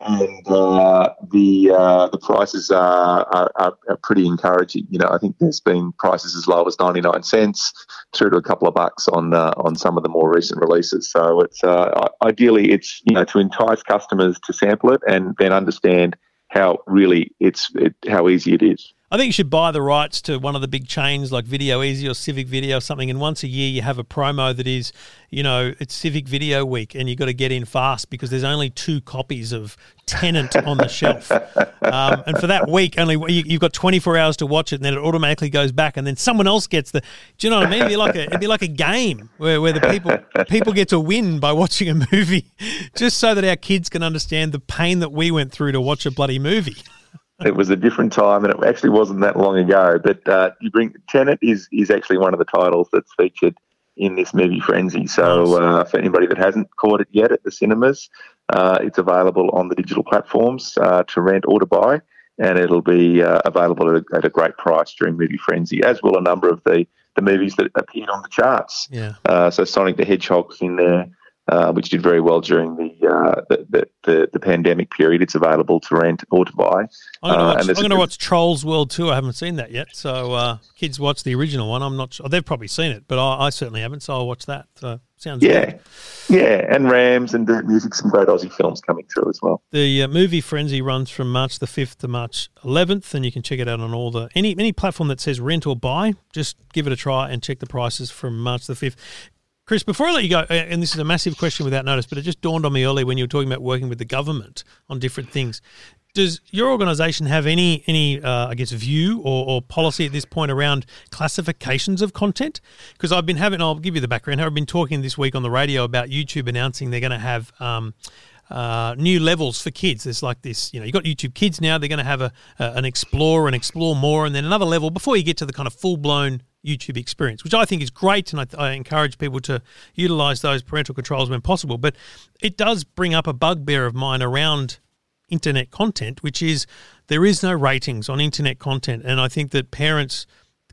and uh, the uh, the prices are, are, are, pretty encouraging. You know, I think there's been prices as low as 99 cents through to a couple of bucks on uh, on some of the more recent releases. So it's uh, ideally it's you know to entice customers to sample it and then understand how really it's it, how easy it is. I think you should buy the rights to one of the big chains like Video Ezy or Civic Video or something. And once a year, you have a promo that is, you know, it's Civic Video Week, and you've got to get in fast because there's only two copies of Tenet on the shelf. Um, and for that week, only you, have got 24 hours to watch it, and then it automatically goes back, and then someone else gets the. Do you know what I mean? It'd be like a, it'd be like a game where, where the people people get to win by watching a movie, just so that our kids can understand the pain that we went through to watch a bloody movie it was a different time, and it actually wasn't that long ago. But uh, you bring Tenet is is actually one of the titles that's featured in this movie frenzy. So uh, for anybody that hasn't caught it yet at the cinemas, uh, it's available on the digital platforms uh, to rent or to buy, and it'll be uh, available at a, at a, great price during movie frenzy, as will a number of the the movies that appeared on the charts. Yeah. Uh, so Sonic the Hedgehog's in there uh, which did very well during the, uh, the, the, the, the pandemic period. It's available to rent or to buy. I'm going to uh, watch, Trolls World Tour. I haven't seen that yet, so uh, kids watch the original one. I'm not sure they've probably seen it, but I, I certainly haven't. So I'll watch that. So sounds yeah, good. yeah, and Rams and Dirt Music, some great Aussie films coming through as well. The uh, movie Frenzy runs from March the fifth to March 11th, and you can check it out on all the any any platform that says rent or buy. Just give it a try and check the prices from March the fifth. Chris, before I let you go, and this is a massive question without notice, but it just dawned on me earlier when you were talking about working with the government on different things. Does your organisation have any any uh, I guess view or, or, policy at this point around classifications of content? Because I've been having, I'll give you the background. I've been talking this week on the radio about YouTube announcing they're going to have. Um, uh, new levels for kids. There's like this, you know, you've got YouTube Kids now. They're going to have a, a, an explore and explore more, and then another level before you get to the kind of full blown YouTube experience, which I think is great, and I, I, encourage people to utilize those parental controls when possible. But it does bring up a bugbear of mine around internet content, which is there is no ratings on internet content, and I think that parents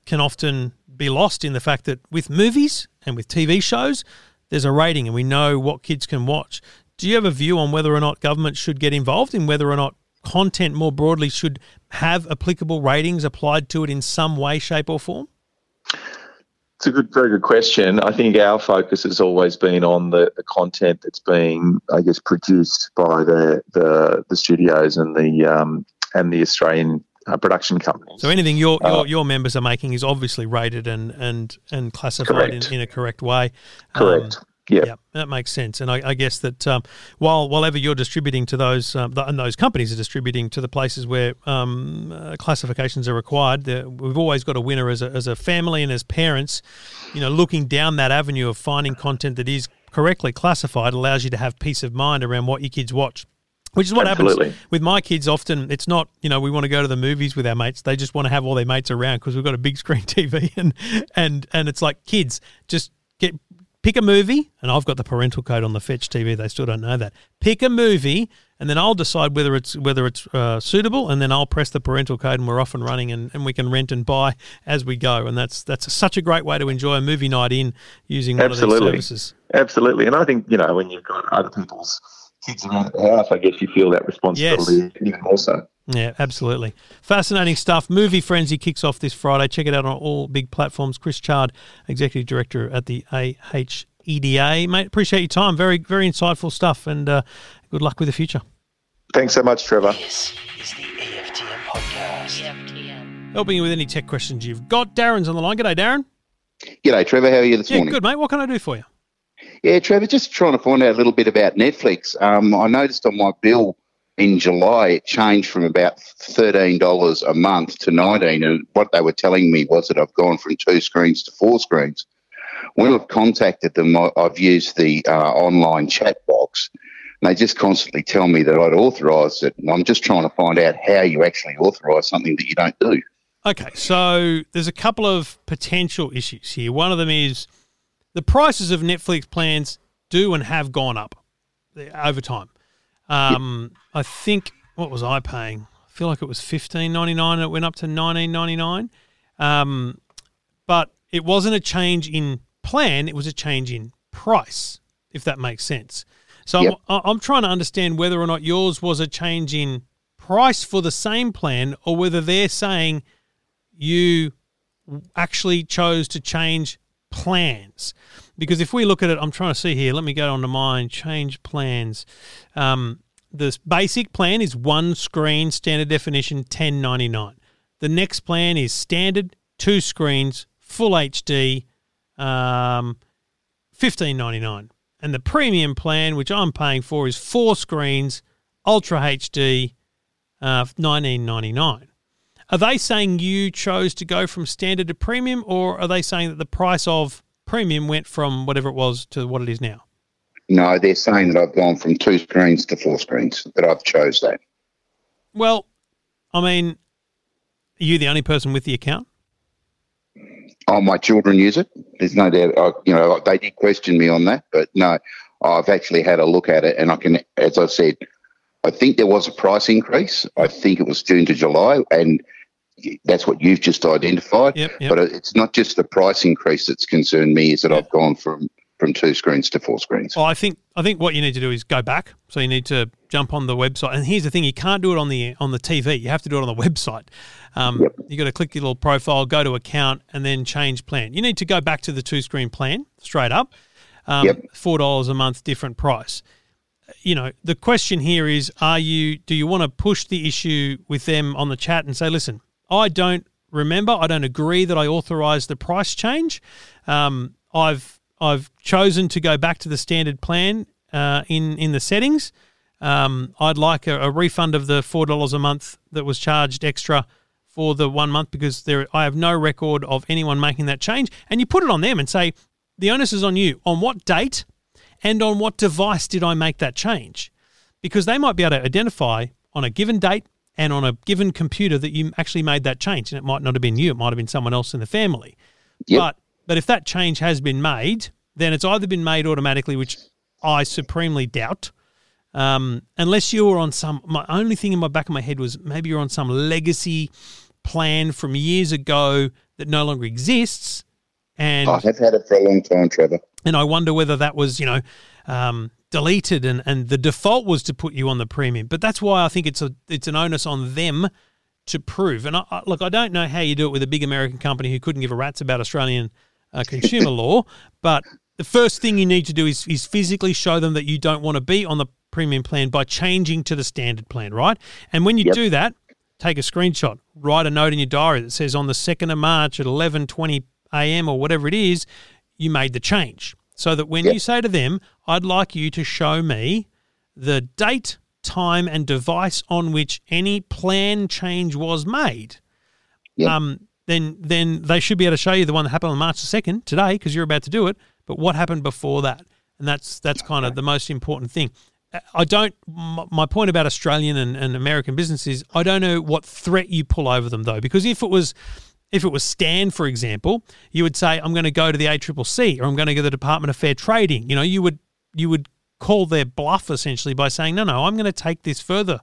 can often be lost in the fact that with movies and with TV shows, there's a rating, and we know what kids can watch. Do you have a view on whether or not government should get involved in whether or not content more broadly should have applicable ratings applied to it in some way, shape, or form? It's a good, very good question. I think our focus has always been on the, the content that's being, I guess, produced by the the, the studios and the um, and the Australian uh, production companies. So anything your, your, uh, your members are making is obviously rated and and and classified in, in, a correct way. Correct. Um, yeah. yeah, that makes sense. And I, I guess that um, while while ever you're distributing to those um, and those companies are distributing to the places where um, uh, classifications are required, we've always got a winner as a, as a family and as parents. You know, looking down that avenue of finding content that is correctly classified allows you to have peace of mind around what your kids watch. Which is what Absolutely. happens with my kids. Often, it's not you know we want to go to the movies with our mates. They just want to have all their mates around because we've got a big screen TV and and and it's like kids just pick a movie, and I've got the parental code on the Fetch TV. They still don't know that. Pick a movie, and then I'll decide whether it's whether it's uh, suitable, and then I'll press the parental code, and we're off and running, and, and we can rent and buy as we go. And that's that's such a great way to enjoy a movie night in using one Absolutely. of these services. Absolutely, and I think you know when you've got other people's kids around the house, I guess you feel that responsibility yes. even more so. Yeah, absolutely. Fascinating stuff. Movie Frenzy kicks off this Friday. Check it out on all big platforms. Chris Chard, Executive Director at the AHEDA. Mate, appreciate your time. Very, very insightful stuff, and uh, good luck with the future. Thanks so much, Trevor. This is the EFTM podcast. EFTM. Helping you with any tech questions you've got. Darren's on the line. G'day, Darren. G'day, Trevor. How are you this yeah, morning? good, mate. What can I do for you? Yeah, Trevor, just trying to find out a little bit about Netflix. Um, I noticed on my bill in July it changed from about thirteen dollars a month to nineteen, and what they were telling me was that I've gone from two screens to four screens. When I've contacted them, I've used the uh, online chat box. And they just constantly tell me that I'd authorised it, and I'm just trying to find out how you actually authorise something that you don't do. Okay, so there's a couple of potential issues here. One of them is the prices of Netflix plans do and have gone up over time. Um, I think what was I paying? I feel like it was fifteen ninety nine. and It went up to nineteen ninety nine. Um, but it wasn't a change in plan; it was a change in price, if that makes sense. So Yep. I'm, I'm trying to understand whether or not yours was a change in price for the same plan, or whether they're saying you actually chose to change plans. Because if we look at it, I'm trying to see here. Let me go on to mine. Change plans. Um, the basic plan is one screen, standard definition, ten ninety nine. The next plan is standard, two screens, full HD, um, fifteen ninety nine. And the premium plan, which I'm paying for, is four screens, ultra HD, uh, nineteen ninety nine. Are they saying you chose to go from standard to premium, or are they saying that the price of premium went from whatever it was to what it is now? No, they're saying that I've gone from two screens to four screens, that I've chose that. Well, I mean, are you the only person with the account? Oh, my children use it. There's no doubt. I, you know, they did question me on that, but no, I've actually had a look at it, and I can, as I said, I think there was a price increase. I think it was June to July, and that's what you've just identified. Yep, yep. But it's not just the price increase that's concerned me; is that I've gone from from two screens to four screens. Well, I think I think what you need to do is go back. So you need to jump on the website. And here's the thing: you can't do it on the on the TV. You have to do it on the website. Um, Yep. You got to click your little profile, go to account, and then change plan. You need to go back to the two screen plan straight up. Um, Yep. Four dollars a month, different price. You know, the question here is: Are you? Do you want to push the issue with them on the chat and say, "Listen, I don't remember. I don't agree that I authorised the price change. Um, I've I've chosen to go back to the standard plan uh, in in the settings. Um, I'd like a, a refund of the four dollars a month that was charged extra for the one month because there I have no record of anyone making that change. And you put it on them and say the onus is on you. On what date and on what device did I make that change? Because they might be able to identify on a given date and on a given computer that you actually made that change. And it might not have been you, it might have been someone else in the family. Yep. But but if that change has been made, then it's either been made automatically, which I supremely doubt. Um, unless you were on some, my only thing in my back of my head was maybe you're on some legacy plan from years ago that no longer exists, and I have had it for a long time, Trevor. and I wonder whether that was you know um, deleted and and the default was to put you on the premium. But that's why I think it's a it's an onus on them to prove. And I, I, look, I don't know how you do it with a big American company who couldn't give a rat's about Australian uh, consumer law, but the first thing you need to do is is physically show them that you don't want to be on the premium plan by changing to the standard plan, right? And when you Yep. do that, take a screenshot, write a note in your diary that says on the 2nd of March at 11:20 a.m. or whatever it is, you made the change. So that when Yep. you say to them, I'd like you to show me the date, time and device on which any plan change was made. Yep. Um then then they should be able to show you the one that happened on March the 2nd today because you're about to do it, but what happened before that? And that's that's kind of the most important thing. I don't. My point about Australian and, and American businesses, I don't know what threat you pull over them though, because if it was, if it was Stan, for example, you would say, "I'm going to go to the ACCC or I'm going to go to the Department of Fair Trading." You know, you would you would call their bluff essentially by saying, "No, no, I'm going to take this further."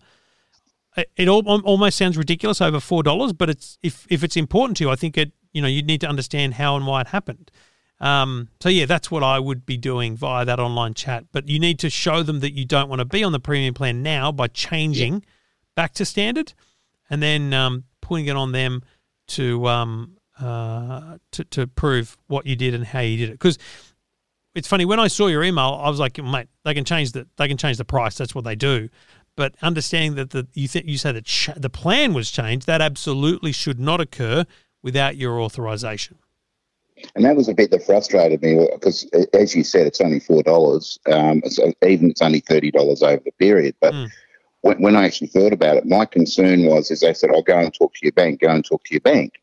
It, it al- almost sounds ridiculous over four dollars, but it's if if it's important to you, I think it you know you need to understand how and why it happened. Um, so yeah, that's what I would be doing via that online chat. But you need to show them that you don't want to be on the premium plan now by changing back to standard, and then um, putting it on them to um, uh, to to prove what you did and how you did it. Because it's funny when I saw your email, I was like, mate, they can change the they can change the price. That's what they do. But understanding that the you think you say that ch- the plan was changed, that absolutely should not occur without your authorization. And that was a bit that frustrated me because, as you said, it's only four dollars. Um, so even it's only thirty dollars over the period. But Mm. when, when I actually thought about it, my concern was, is they said, "I'll go and talk to your bank. Go and talk to your bank."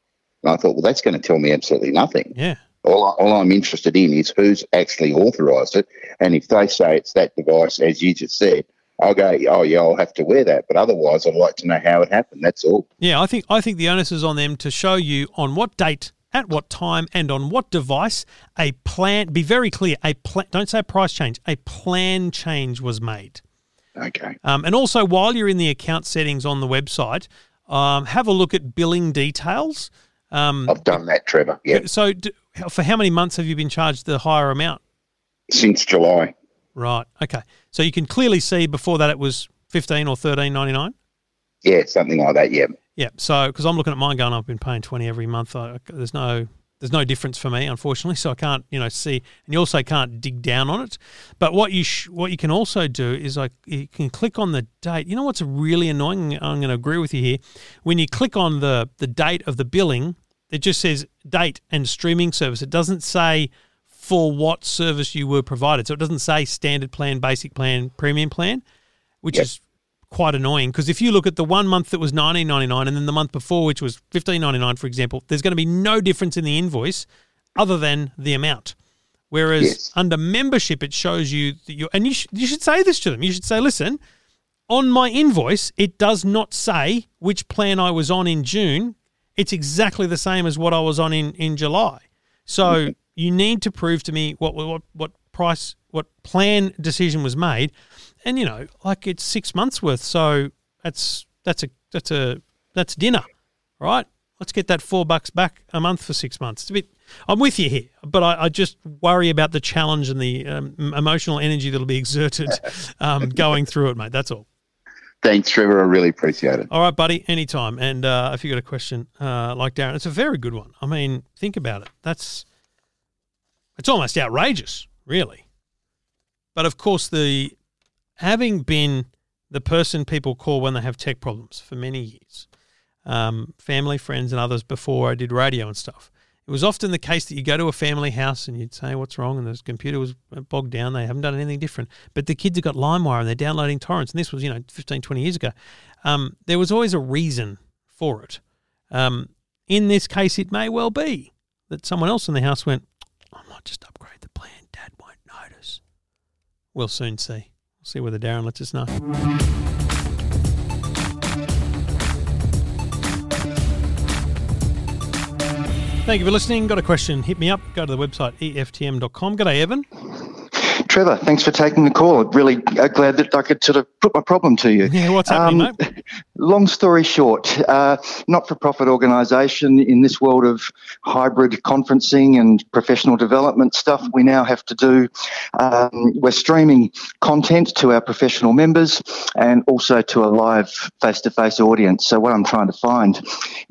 And I thought, well, that's going to tell me absolutely nothing. Yeah. All, I- all I'm interested in is who's actually authorised it. And if they say it's that device, as you just said, I'll go, oh, yeah, I'll have to wear that. But otherwise, I'd like to know how it happened. That's all. Yeah, I think I think the onus is on them to show you on what date, at what time, and on what device a plan. Be very clear. A plan. Don't say a price change. A plan change was made. Okay. Um, and also, while you're in the account settings on the website, um, have a look at billing details. Um, I've done that, Trevor. Yeah. So, d for how many months have you been charged the higher amount? Since July. Right. Okay. So you can clearly see before that it was fifteen or thirteen ninety nine. Yeah, something like that. Yeah. Yeah. So because I'm looking at mine going, I've been paying twenty every month. I, there's no there's no difference for me, unfortunately. So I can't you know see, and you also can't dig down on it. But what you sh- what you can also do is like you can click on the date. You know what's really annoying? I'm going to agree with you here. When you click on the the date of the billing, it just says date and streaming service. It doesn't say for what service you were provided. So it doesn't say standard plan, basic plan, premium plan, which Yep. is quite annoying because if you look at the one month that was 19.99 and then the month before which was 15.99 for example, there's going to be no difference in the invoice other than the amount. Whereas Yes. under membership it shows you that you and you sh- you should say this to them. You should say, "Listen, on my invoice, it does not say which plan I was on in June. It's exactly the same as what I was on in, in July. So you need to prove to me what what what price what plan decision was made, and you know, like it's six months worth. So that's that's a that's a that's dinner, right? Let's get that four bucks back a month for six months. It's a bit. I'm with you here, but I, I just worry about the challenge and the um, emotional energy that'll be exerted um, going through it, mate. That's all. Thanks, Trevor. I really appreciate it. All right, buddy, anytime. And uh, if you got a question uh, like Darren, it's a very good one. I mean, think about it. That's it's almost outrageous, really. But of course, the having been the person people call when they have tech problems for many years, um, family, friends, and others before I did radio and stuff. It was often the case that you go to a family house and you'd say, What's wrong? And the computer was bogged down. They haven't done anything different. But the kids have got LimeWire and they're downloading torrents. And this was, you know, 15, 20 years ago. Um, there was always a reason for it. Um, in this case, it may well be that someone else in the house went, I might just upgrade the plan. Dad won't notice. We'll soon see. We'll see whether Darren lets us know. Thank you for listening. Got a question? Hit me up. Go to the website eftm.com. G'day, Evan. Trevor, thanks for taking the call. Really uh, glad that I could sort of put my problem to you. Yeah, what's happening, Um, mate? Long story short, uh, not for profit organisation in this world of hybrid conferencing and professional development stuff, we now have to do. Um, we're streaming content to our professional members and also to a live face to face audience. So, what I'm trying to find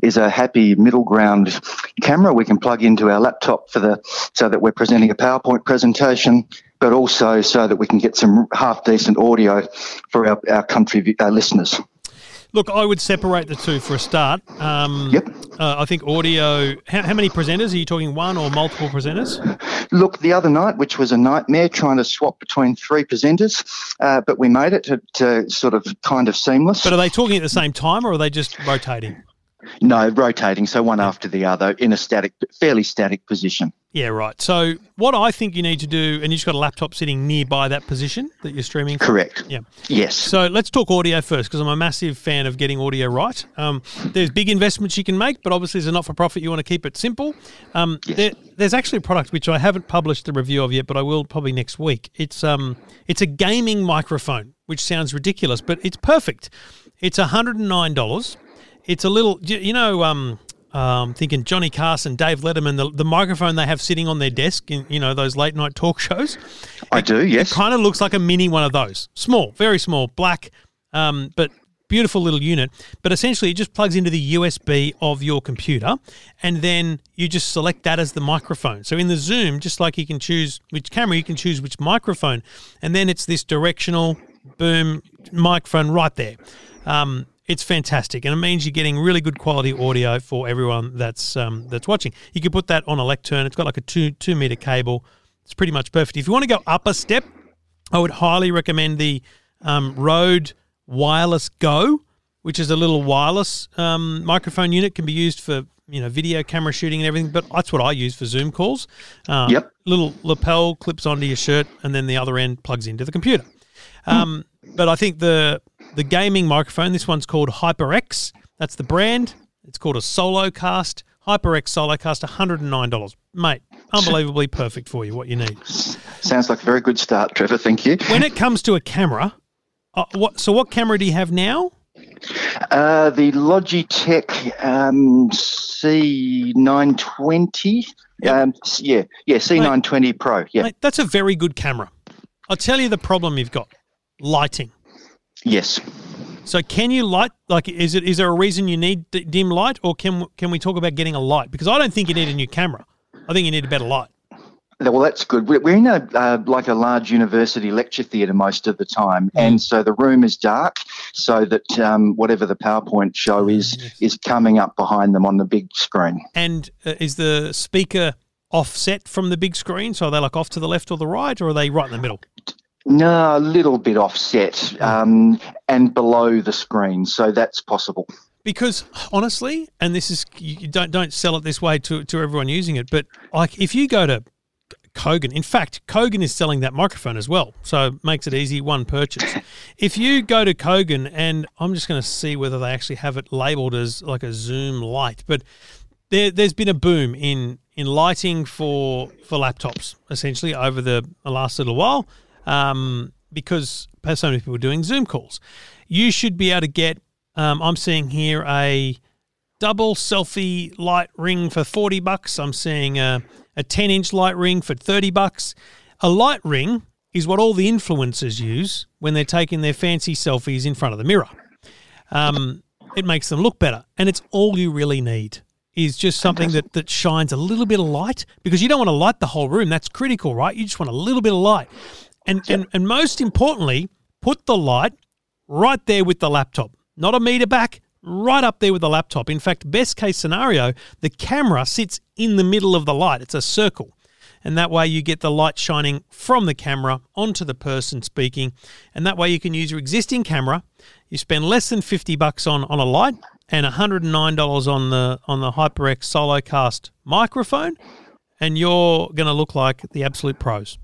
is a happy middle ground camera we can plug into our laptop for the so that we're presenting a PowerPoint presentation but also so that we can get some half decent audio for our, our country uh, listeners. Look, I would separate the two for a start. Um, Yep. Uh, I think audio. How, how many presenters are you talking? One or multiple presenters? Look, the other night, which was a nightmare trying to swap between three presenters, uh, but we made it to, to sort of kind of seamless. But are they talking at the same time, or are they just rotating? No, rotating, so one after the other in a static, fairly static position. Yeah, right. So what I think you need to do, and you've just got a laptop sitting nearby that position that you're streaming. From. Correct. Yeah. Yes. So let's talk audio first because I'm a massive fan of getting audio right. Um, there's big investments you can make, but obviously as a not-for-profit, you want to keep it simple. Um, there, there's actually a product which I haven't published the review of yet, but I will probably next week. It's um, it's a gaming microphone, which sounds ridiculous, but it's perfect. It's $109. It's a little, you know, um, um, thinking Johnny Carson, Dave Letterman, the, the microphone they have sitting on their desk in, you know, those late night talk shows. I do, yes. It kind of looks like a mini one of those. Small, very small, black, um, but beautiful little unit. But essentially, it just plugs into the USB of your computer, and then you just select that as the microphone. So in the Zoom, just like you can choose which camera, you can choose which microphone, and then it's this directional boom microphone right there. Um, it's fantastic, and it means you're getting really good quality audio for everyone that's um, that's watching. You can put that on a lectern. It's got like a two two meter cable. It's pretty much perfect. If you want to go up a step, I would highly recommend the um, Rode Wireless Go, which is a little wireless um, microphone unit. Can be used for you know video camera shooting and everything. But that's what I use for Zoom calls. Uh, Yep. Little lapel clips onto your shirt, and then the other end plugs into the computer. Um, but I think the the gaming microphone, this one's called HyperX. That's the brand. It's called a Solocast. HyperX Solocast, $109. Mate, unbelievably perfect for you, what you need. Sounds like a very good start, Trevor. Thank you. When it comes to a camera, uh, what so what camera do you have now? Uh, the Logitech um, C920. Um, yeah, yeah, C920 Pro. Yeah, Mate, that's a very good camera. I'll tell you the problem you've got. Lighting. Yes. So can you light like is it is there a reason you need d- dim light or can can we talk about getting a light because I don't think you need a new camera. I think you need a better light. Well, that's good. We're in a uh, like a large university lecture theatre most of the time, and so the room is dark, so that um, whatever the PowerPoint show is is coming up behind them on the big screen. And uh, is the speaker offset from the big screen? So are they like off to the left or the right or are they right in the middle? No, a little bit offset um, and below the screen, so that's possible. Because honestly, and this is you don't don't sell it this way to to everyone using it, but like if you go to Kogan, in fact, Kogan is selling that microphone as well, so it makes it easy one purchase. if you go to Kogan, and I'm just going to see whether they actually have it labeled as like a Zoom light, but there, there's been a boom in in lighting for for laptops essentially over the last little while um, because so many people are doing Zoom calls. You should be able to get. Um, I'm seeing here a double selfie light ring for 40 bucks. I'm seeing a, a 10 inch light ring for 30 bucks. A light ring is what all the influencers use when they're taking their fancy selfies in front of the mirror. Um, it makes them look better, and it's all you really need. Is just something that, that shines a little bit of light because you don't want to light the whole room. That's critical, right? You just want a little bit of light. And, and, and most importantly, put the light right there with the laptop, not a meter back, right up there with the laptop. In fact, best case scenario, the camera sits in the middle of the light. It's a circle. And that way you get the light shining from the camera onto the person speaking. And that way you can use your existing camera. You spend less than 50 bucks on, on a light and $109 on the on the HyperX Solocast microphone and you're going to look like the absolute pros.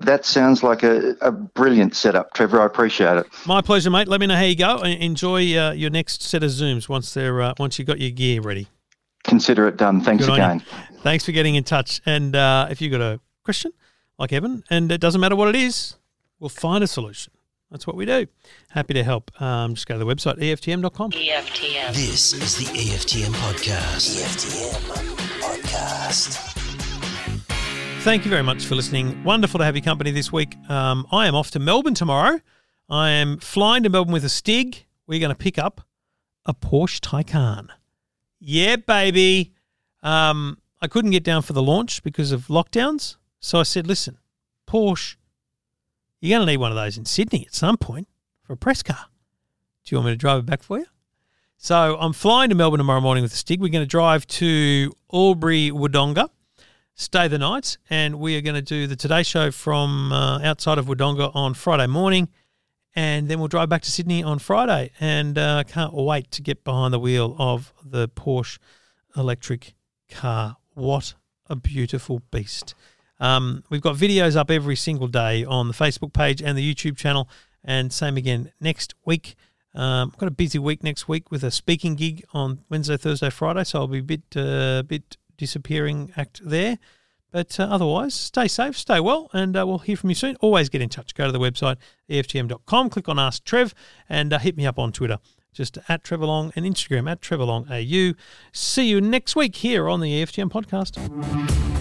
That sounds like a, a brilliant setup, Trevor. I appreciate it. My pleasure, mate. Let me know how you go enjoy uh, your next set of zooms once they're uh, once you've got your gear ready. Consider it done. Thanks Good again. Thanks for getting in touch. And uh, if you've got a question like Evan, and it doesn't matter what it is, we'll find a solution. That's what we do. Happy to help. Um, just go to the website eftm.com. EFTM. This is the EFTM podcast. EFTM podcast. Thank you very much for listening. Wonderful to have your company this week. Um, I am off to Melbourne tomorrow. I am flying to Melbourne with a Stig. We're going to pick up a Porsche Taycan. Yeah, baby. Um, I couldn't get down for the launch because of lockdowns. So I said, listen, Porsche, you're going to need one of those in Sydney at some point for a press car. Do you want me to drive it back for you? So I'm flying to Melbourne tomorrow morning with the Stig. We're going to drive to Albury Wodonga stay the night, and we are going to do the Today Show from uh, outside of Wodonga on Friday morning, and then we'll drive back to Sydney on Friday. And uh, can't wait to get behind the wheel of the Porsche electric car. What a beautiful beast! Um, we've got videos up every single day on the Facebook page and the YouTube channel, and same again next week. Um, I've got a busy week next week with a speaking gig on Wednesday, Thursday, Friday, so I'll be a bit, uh, bit disappearing act there. But uh, otherwise, stay safe, stay well, and uh, we'll hear from you soon. Always get in touch. Go to the website, EFTM.com, click on Ask Trev, and uh, hit me up on Twitter. Just at Trevor Long and Instagram at Trevor. See you next week here on the EFTM podcast.